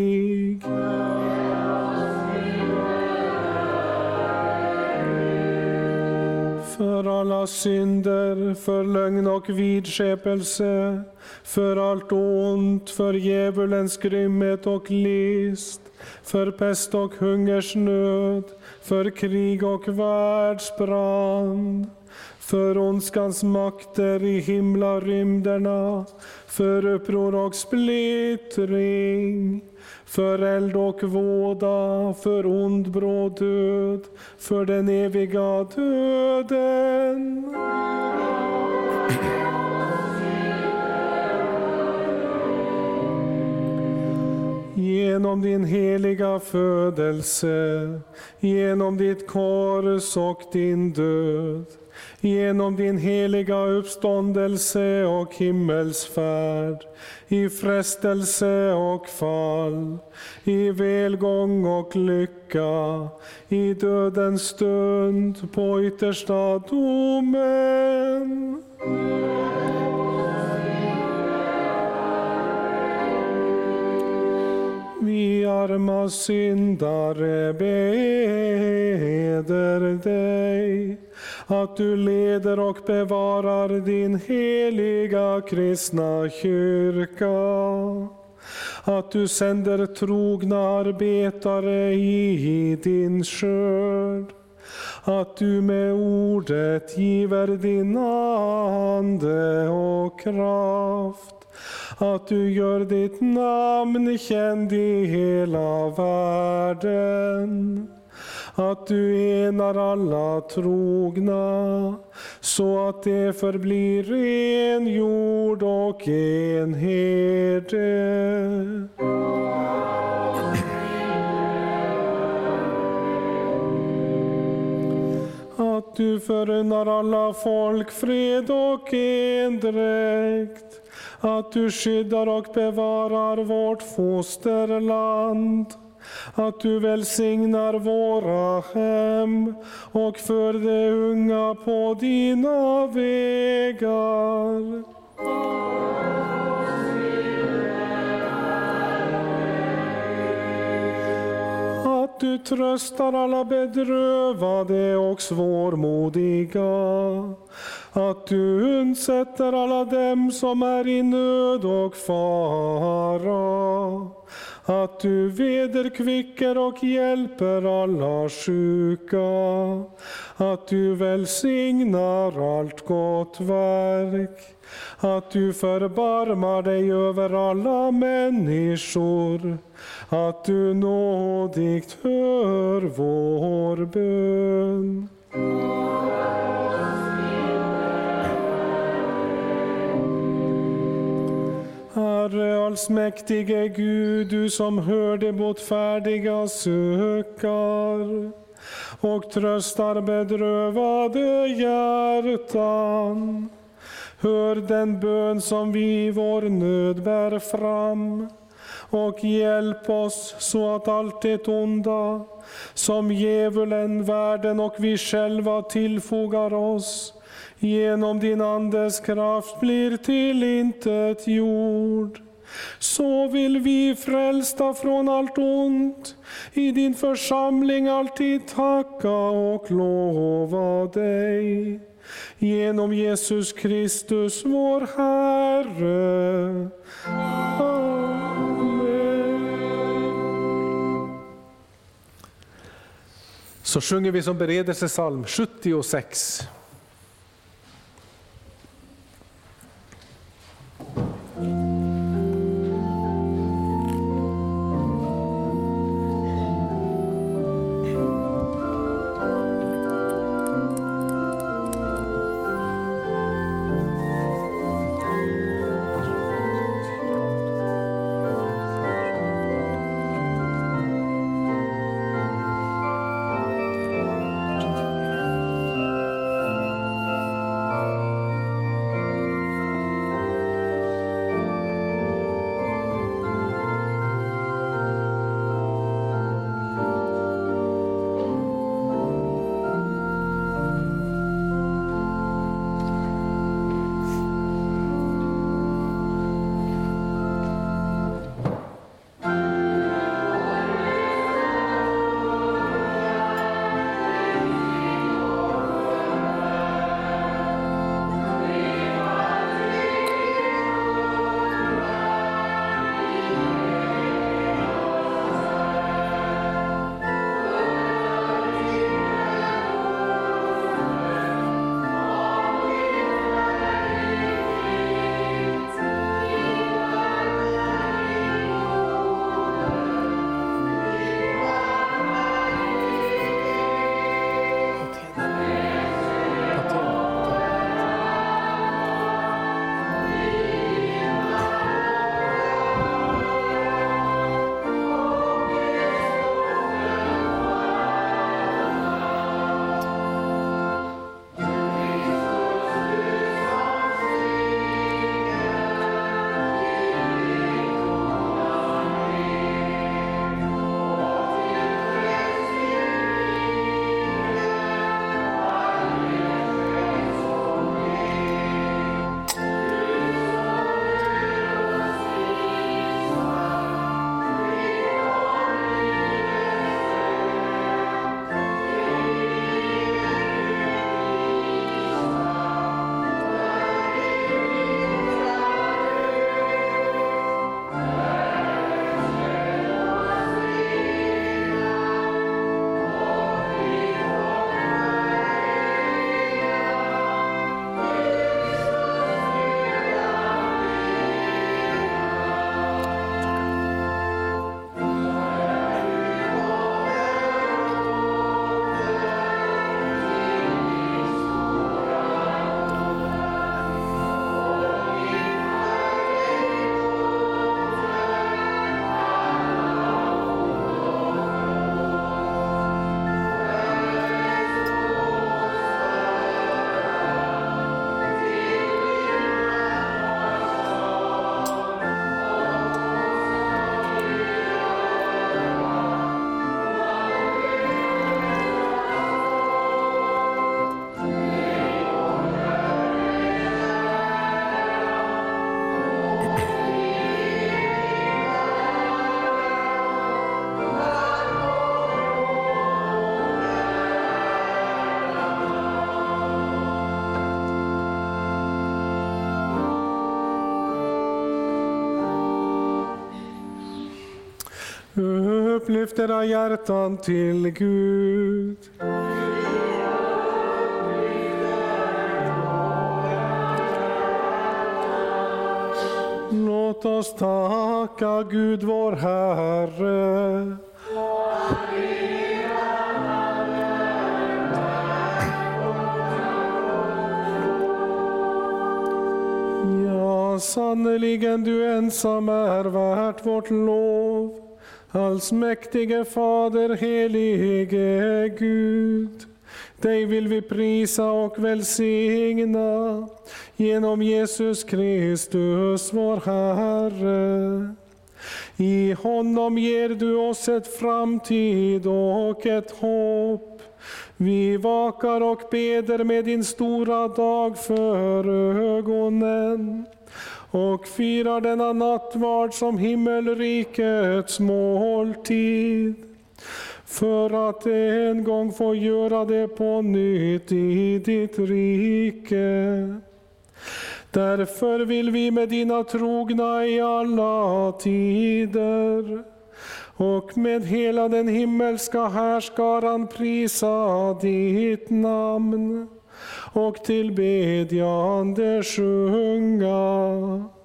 Alla synder, för lögn och vidskepelse, för allt ont, för djävulens grymhet och list, för pest och hungersnöd, för krig och världsbrand, för ondskans makter i himlarymderna, för uppror och splittring, för eld och våda, för ond bråd död, för den eviga döden. Genom din heliga födelse, genom ditt kors och din död, genom din heliga uppståndelse och himmelsfärd, i frestelse och fall, i välgång och lycka, i dödens stund, på yttersta domen. Vi arma syndare beder dig att du leder och bevarar din heliga kristna kyrka. Att du sänder trogna arbetare i din skörd. Att du med ordet giver din ande och kraft att du gör ditt namn känd i hela världen. Att du enar alla trogna, så att det förblir en jord och en herde. Att du förunnar alla folk fred och endräkt att du skyddar och bevarar vårt fosterland. Att du välsignar våra hem och för de unga på dina vägar. Att du tröstar alla bedrövade och svårmodiga att du undsätter alla dem som är i nöd och fara. Att du vederkvicker och hjälper alla sjuka. Att du välsignar allt gott verk. Att du förbarmar dig över alla människor. Att du nådigt hör vår bön. Herre allsmäktige Gud, du som hör de botfärdiga sökar och tröstar bedrövade hjärtan. Hör den bön som vi i vår nöd bär fram och hjälp oss så att allt det onda som djävulen, världen och vi själva tillfogar oss genom din Andes kraft blir till intet jord. Så vill vi frälsta från allt ont i din församling alltid tacka och lova dig. Genom Jesus Kristus vår Herre. Amen. Så sjunger vi som beredelsesalm 76. Upplyft era hjärtan till Gud. Låt oss tacka Gud vår Herre. Ja, sannerligen du ensam är värt vårt lov. Allsmäktige Fader, helige Gud. Dig vill vi prisa och välsigna genom Jesus Kristus, vår Herre. I honom ger du oss ett framtid och ett hopp. Vi vakar och beder med din stora dag för ögonen och firar denna nattvard som himmelrikets måltid för att en gång få göra det på nytt i ditt rike. Därför vill vi med dina trogna i alla tider och med hela den himmelska härskaran prisa ditt namn och tillbedjande sjunga.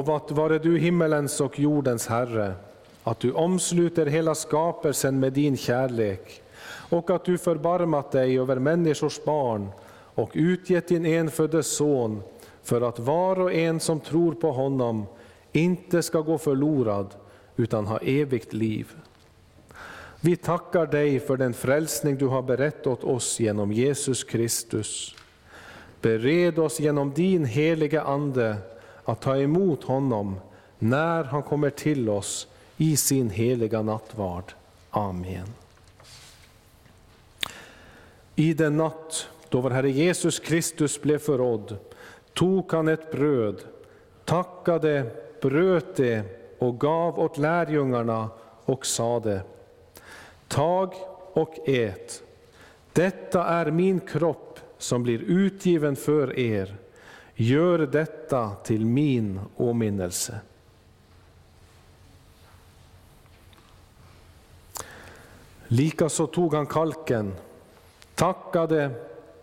Lovat vare du himmelens och jordens Herre, att du omsluter hela skapelsen med din kärlek och att du förbarmat dig över människors barn och utgett din enfödde son för att var och en som tror på honom inte ska gå förlorad utan ha evigt liv. Vi tackar dig för den frälsning du har berett åt oss genom Jesus Kristus. Bered oss genom din heliga Ande att ta emot honom när han kommer till oss i sin heliga nattvard. Amen. I den natt då vår Herre Jesus Kristus blev förrådd tog han ett bröd, tackade, bröt det och gav åt lärjungarna och sade Tag och ät. Detta är min kropp som blir utgiven för er. Gör detta till min åminnelse. Likaså tog han kalken, tackade,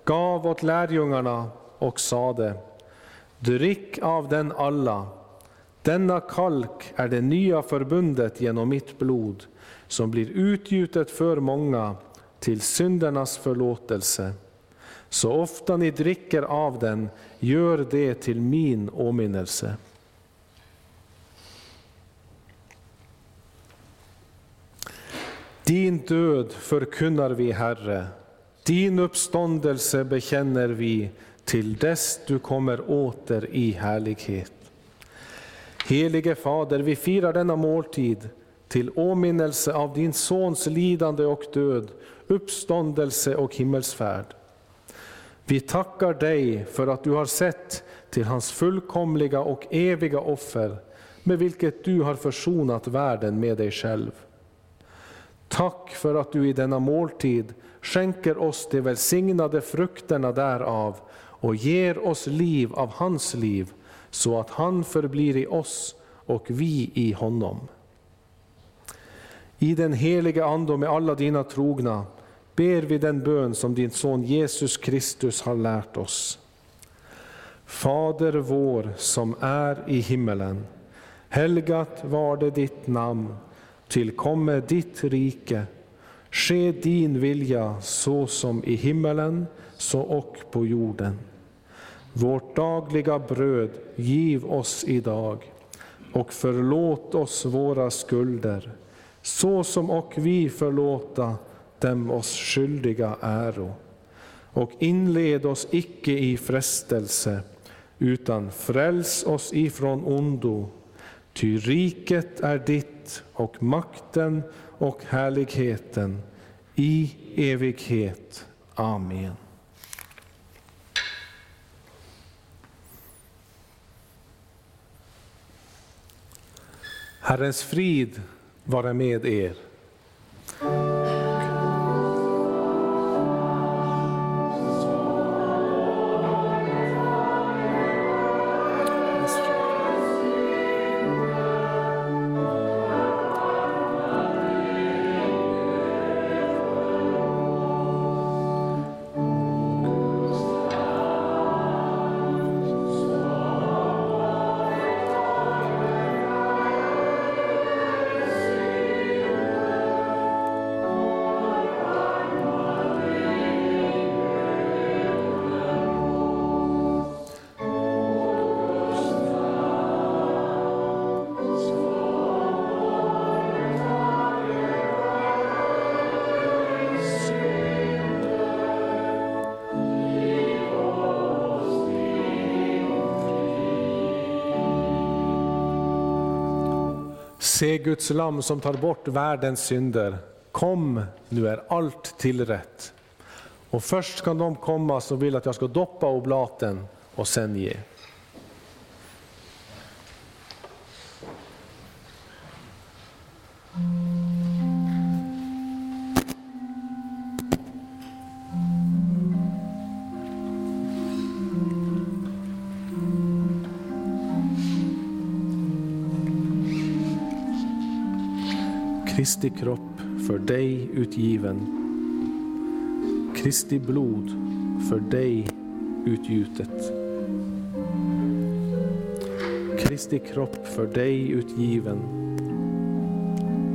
gav åt lärjungarna och sade Drick av den alla. Denna kalk är det nya förbundet genom mitt blod som blir utgjutet för många till syndernas förlåtelse. Så ofta ni dricker av den, gör det till min åminnelse. Din död förkunnar vi, Herre, din uppståndelse bekänner vi till dess du kommer åter i härlighet. Helige Fader, vi firar denna måltid till åminnelse av din Sons lidande och död, uppståndelse och himmelsfärd. Vi tackar dig för att du har sett till hans fullkomliga och eviga offer, med vilket du har försonat världen med dig själv. Tack för att du i denna måltid skänker oss de välsignade frukterna därav och ger oss liv av hans liv, så att han förblir i oss och vi i honom. I den heliga Ande och med alla dina trogna ber vi den bön som din son Jesus Kristus har lärt oss. Fader vår som är i himmelen. Helgat var det ditt namn. Tillkomme ditt rike. Ske din vilja så som i himmelen, så och på jorden. Vårt dagliga bröd giv oss idag och förlåt oss våra skulder, så som och vi förlåta dem oss skyldiga äro. Och inled oss icke i frestelse, utan fräls oss ifrån ondo. Ty riket är ditt och makten och härligheten i evighet. Amen. Herrens frid vare med er. Se Guds lam som tar bort världens synder. Kom, nu är allt tillrätt. Och först kan de komma som vill att jag ska doppa oblaten och sen ge. Kristi kropp för dig utgiven. Kristi blod för dig utgjutet. Kristi kropp för dig utgiven.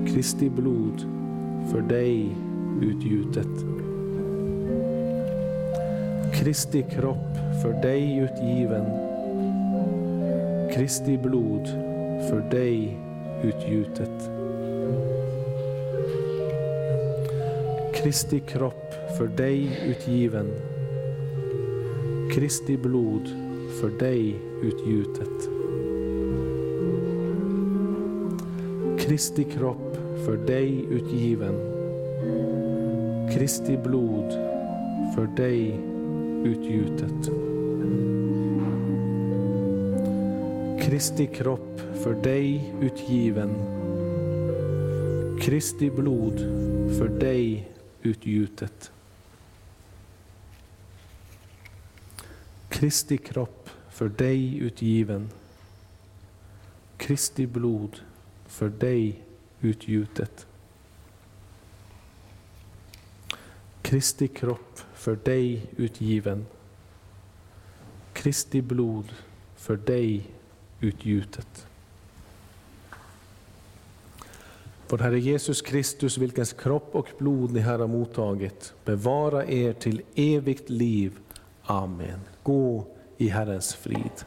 Kristi blod för dig utgjutet. Kristi kropp för dig utgiven. Kristi blod för dig utgjutet. Kristi kropp för dig utgiven. Kristi blod för dig utgjutet. Kristi kropp för dig utgiven. Kristi blod för dig utgjutet. Kristi kropp för dig utgiven. Kristi blod för dig utgjutet. Kristi kropp för dig utgiven. Kristi blod för dig utgjutet. Kristi kropp för dig utgiven. Kristi blod för dig utgjutet. Vår Herre Jesus Kristus, vilkens kropp och blod ni här har mottagit, bevara er till evigt liv. Amen. Gå i Herrens frid.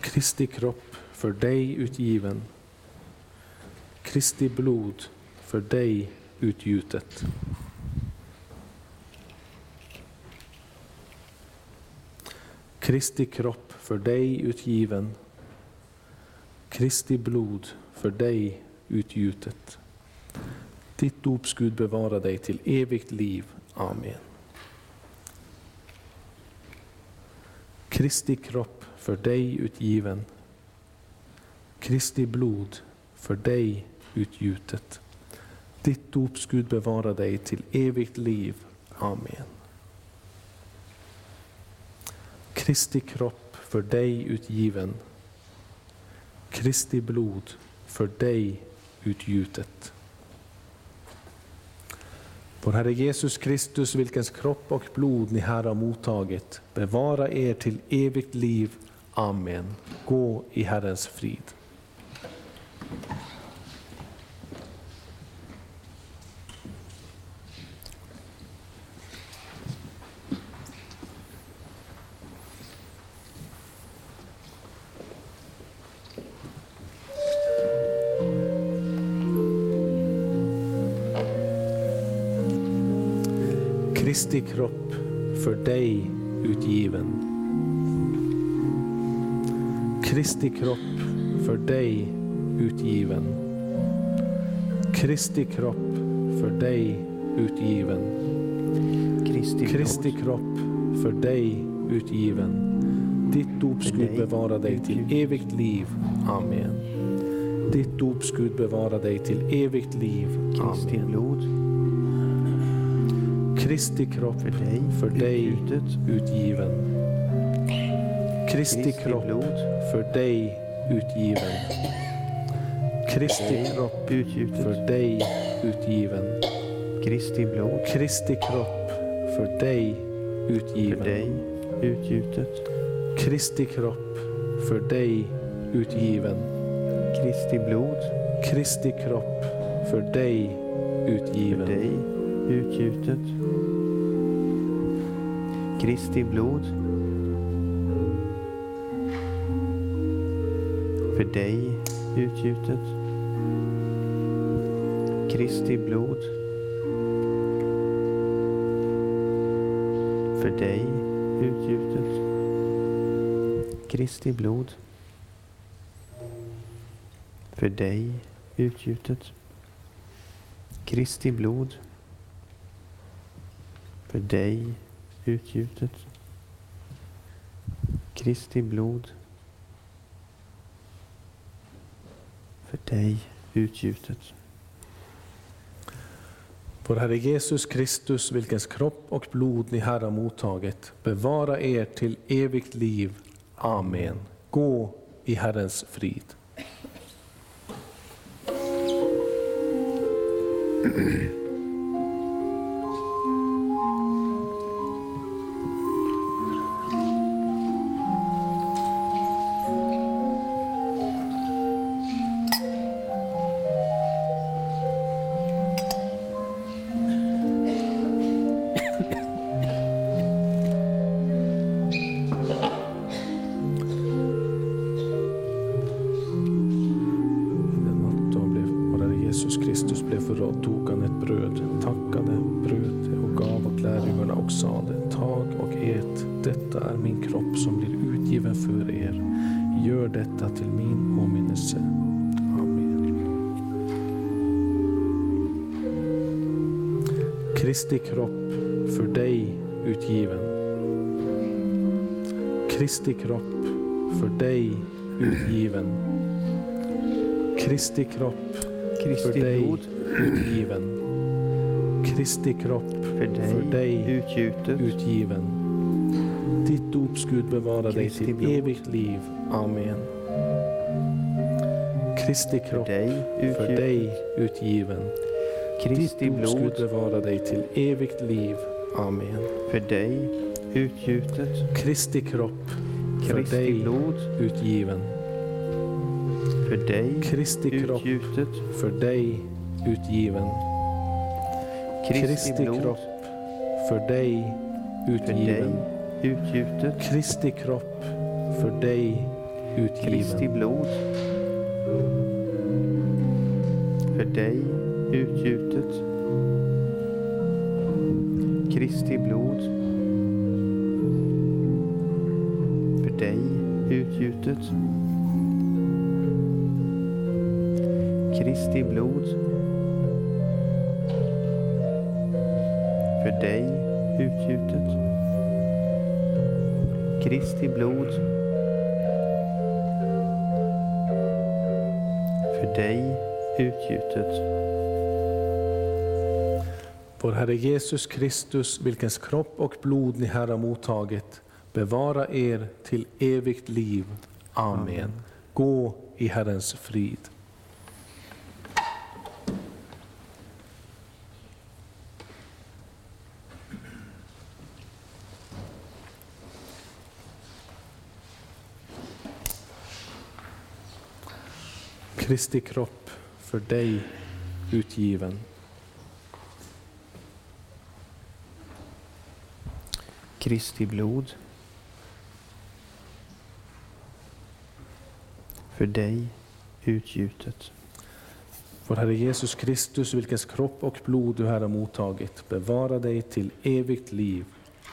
Kristi kropp för dig utgiven, Kristi blod för dig utgjutet. Kristi kropp för dig utgiven, Kristi blod för dig utgjutet. Ditt dopsgud bevara dig till evigt liv. Amen. Kristi kropp för dig utgiven, Kristi blod för dig utgjutet. Ditt dops Gud bevara dig till evigt liv. Amen. Kristi kropp för dig utgiven. Kristi blod för dig utgjutet. Vår Herre Jesus Kristus, vilkens kropp och blod ni här har mottagit, bevara er till evigt liv. Amen. Gå i Herrens frid. Kristi kropp för dig utgiven. Kristi kropp för dig utgiven. Kristi kropp för dig utgiven. Kristi, Kristi kropp för dig utgiven. Ditt dopskudd dig bevara dig till evigt liv. Amen. Ditt dopskudd bevara dig till evigt liv. Kristi Amen. blod Kristi kropp för dig, för dig utgjutet. utgiven. Kristi Kristi kropp blod för dig utgiven. Kristi kropp utgjutet. för dig utgiven. Kristi blod Kristi kropp för dig för utgiven. dig utgjutet. Kristi kropp för dig utgiven. Kristi blod Kristi kropp för dig för utgiven. dig utgjutet. Kristi blod för dig utgjutet. Kristi blod för dig utgjutet. Kristi blod för dig utgjutet. Kristi blod för dig utgjutet. Kristi blod för dig utgjutet. Vår Herre Jesus Kristus, vilkens kropp och blod ni här har mottagit, bevara er till evigt liv. Amen. Gå i Herrens frid. (clears throat) Kristi kropp för Kristi dig blod utgiven. Kristi kropp för dig, för dig utgjutet. utgiven. Ditt dopskudd bevara dig till blod. evigt liv. Amen. Kristi för kropp dig för dig utgiven. Kristi Ditt blod bevara dig till evigt liv. Amen. för dig utgjutet. Kristi kropp för Kristi dig blod utgiven. För dig Kristi kropp utgjutet. för dig utgiven. Kristi Kristi blod kropp för dig för utgiven. dig utgjutet. Kristi kropp för dig Kristi utgiven. blod för dig utgjutet. Kristi blod för dig utgjutet. Kristi blod för dig utgjutet. Kristi blod för dig utgjutet. Vår Herre Jesus Kristus, vilkens kropp och blod ni här har mottagit, bevara er till evigt liv. Amen. Gå i Herrens frid. Kristi kropp för dig utgiven. Kristi blod. För dig utgjutet. Vår Herre Jesus Kristus, vilkens kropp och blod du här har mottagit, bevara dig till evigt liv.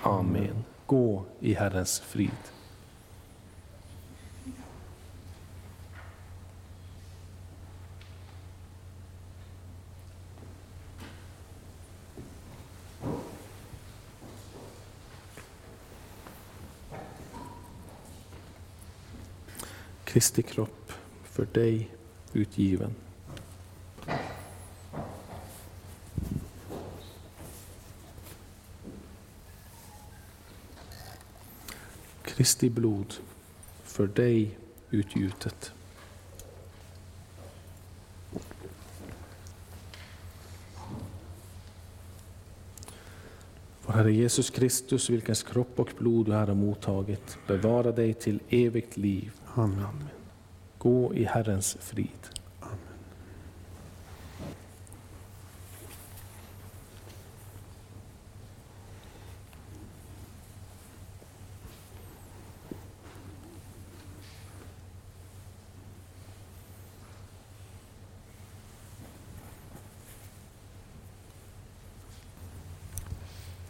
Amen. Gå i Herrens frid. Kristi kropp för dig utgiven. Kristi blod för dig utgjutet. Vår Herre Jesus Kristus, vilkens kropp och blod du här har mottagit, bevara dig till evigt liv. Amen. Gå i Herrens frid.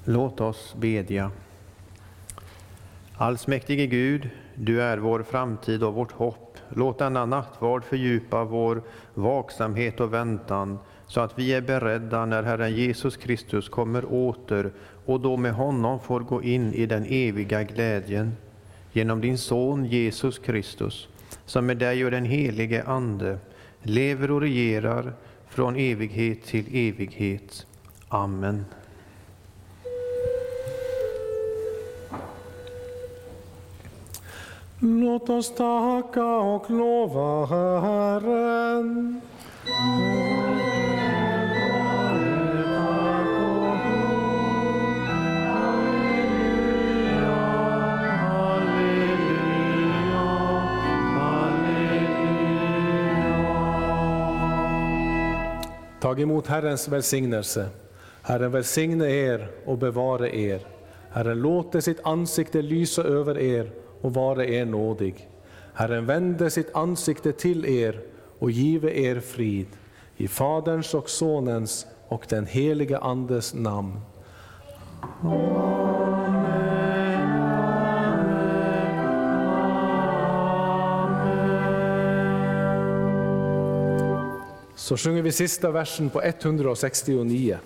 Låt oss bedja. Allsmäktige Gud, du är vår framtid och vårt hopp. Låt denna nattvard fördjupa vår vaksamhet och väntan så att vi är beredda när Herren Jesus Kristus kommer åter och då med honom får gå in i den eviga glädjen. Genom din Son Jesus Kristus, som med dig och den helige Ande lever och regerar från evighet till evighet. Amen. Låt oss tacka och lova Herren. Tag emot Herrens välsignelse. Herren välsigne er och bevare er. Herren låter sitt ansikte lysa över er och vare er nådig. Herren vände sitt ansikte till er och give er frid. I Faderns och Sonens och den helige Andes namn. Så sjunger vi sista versen på 169.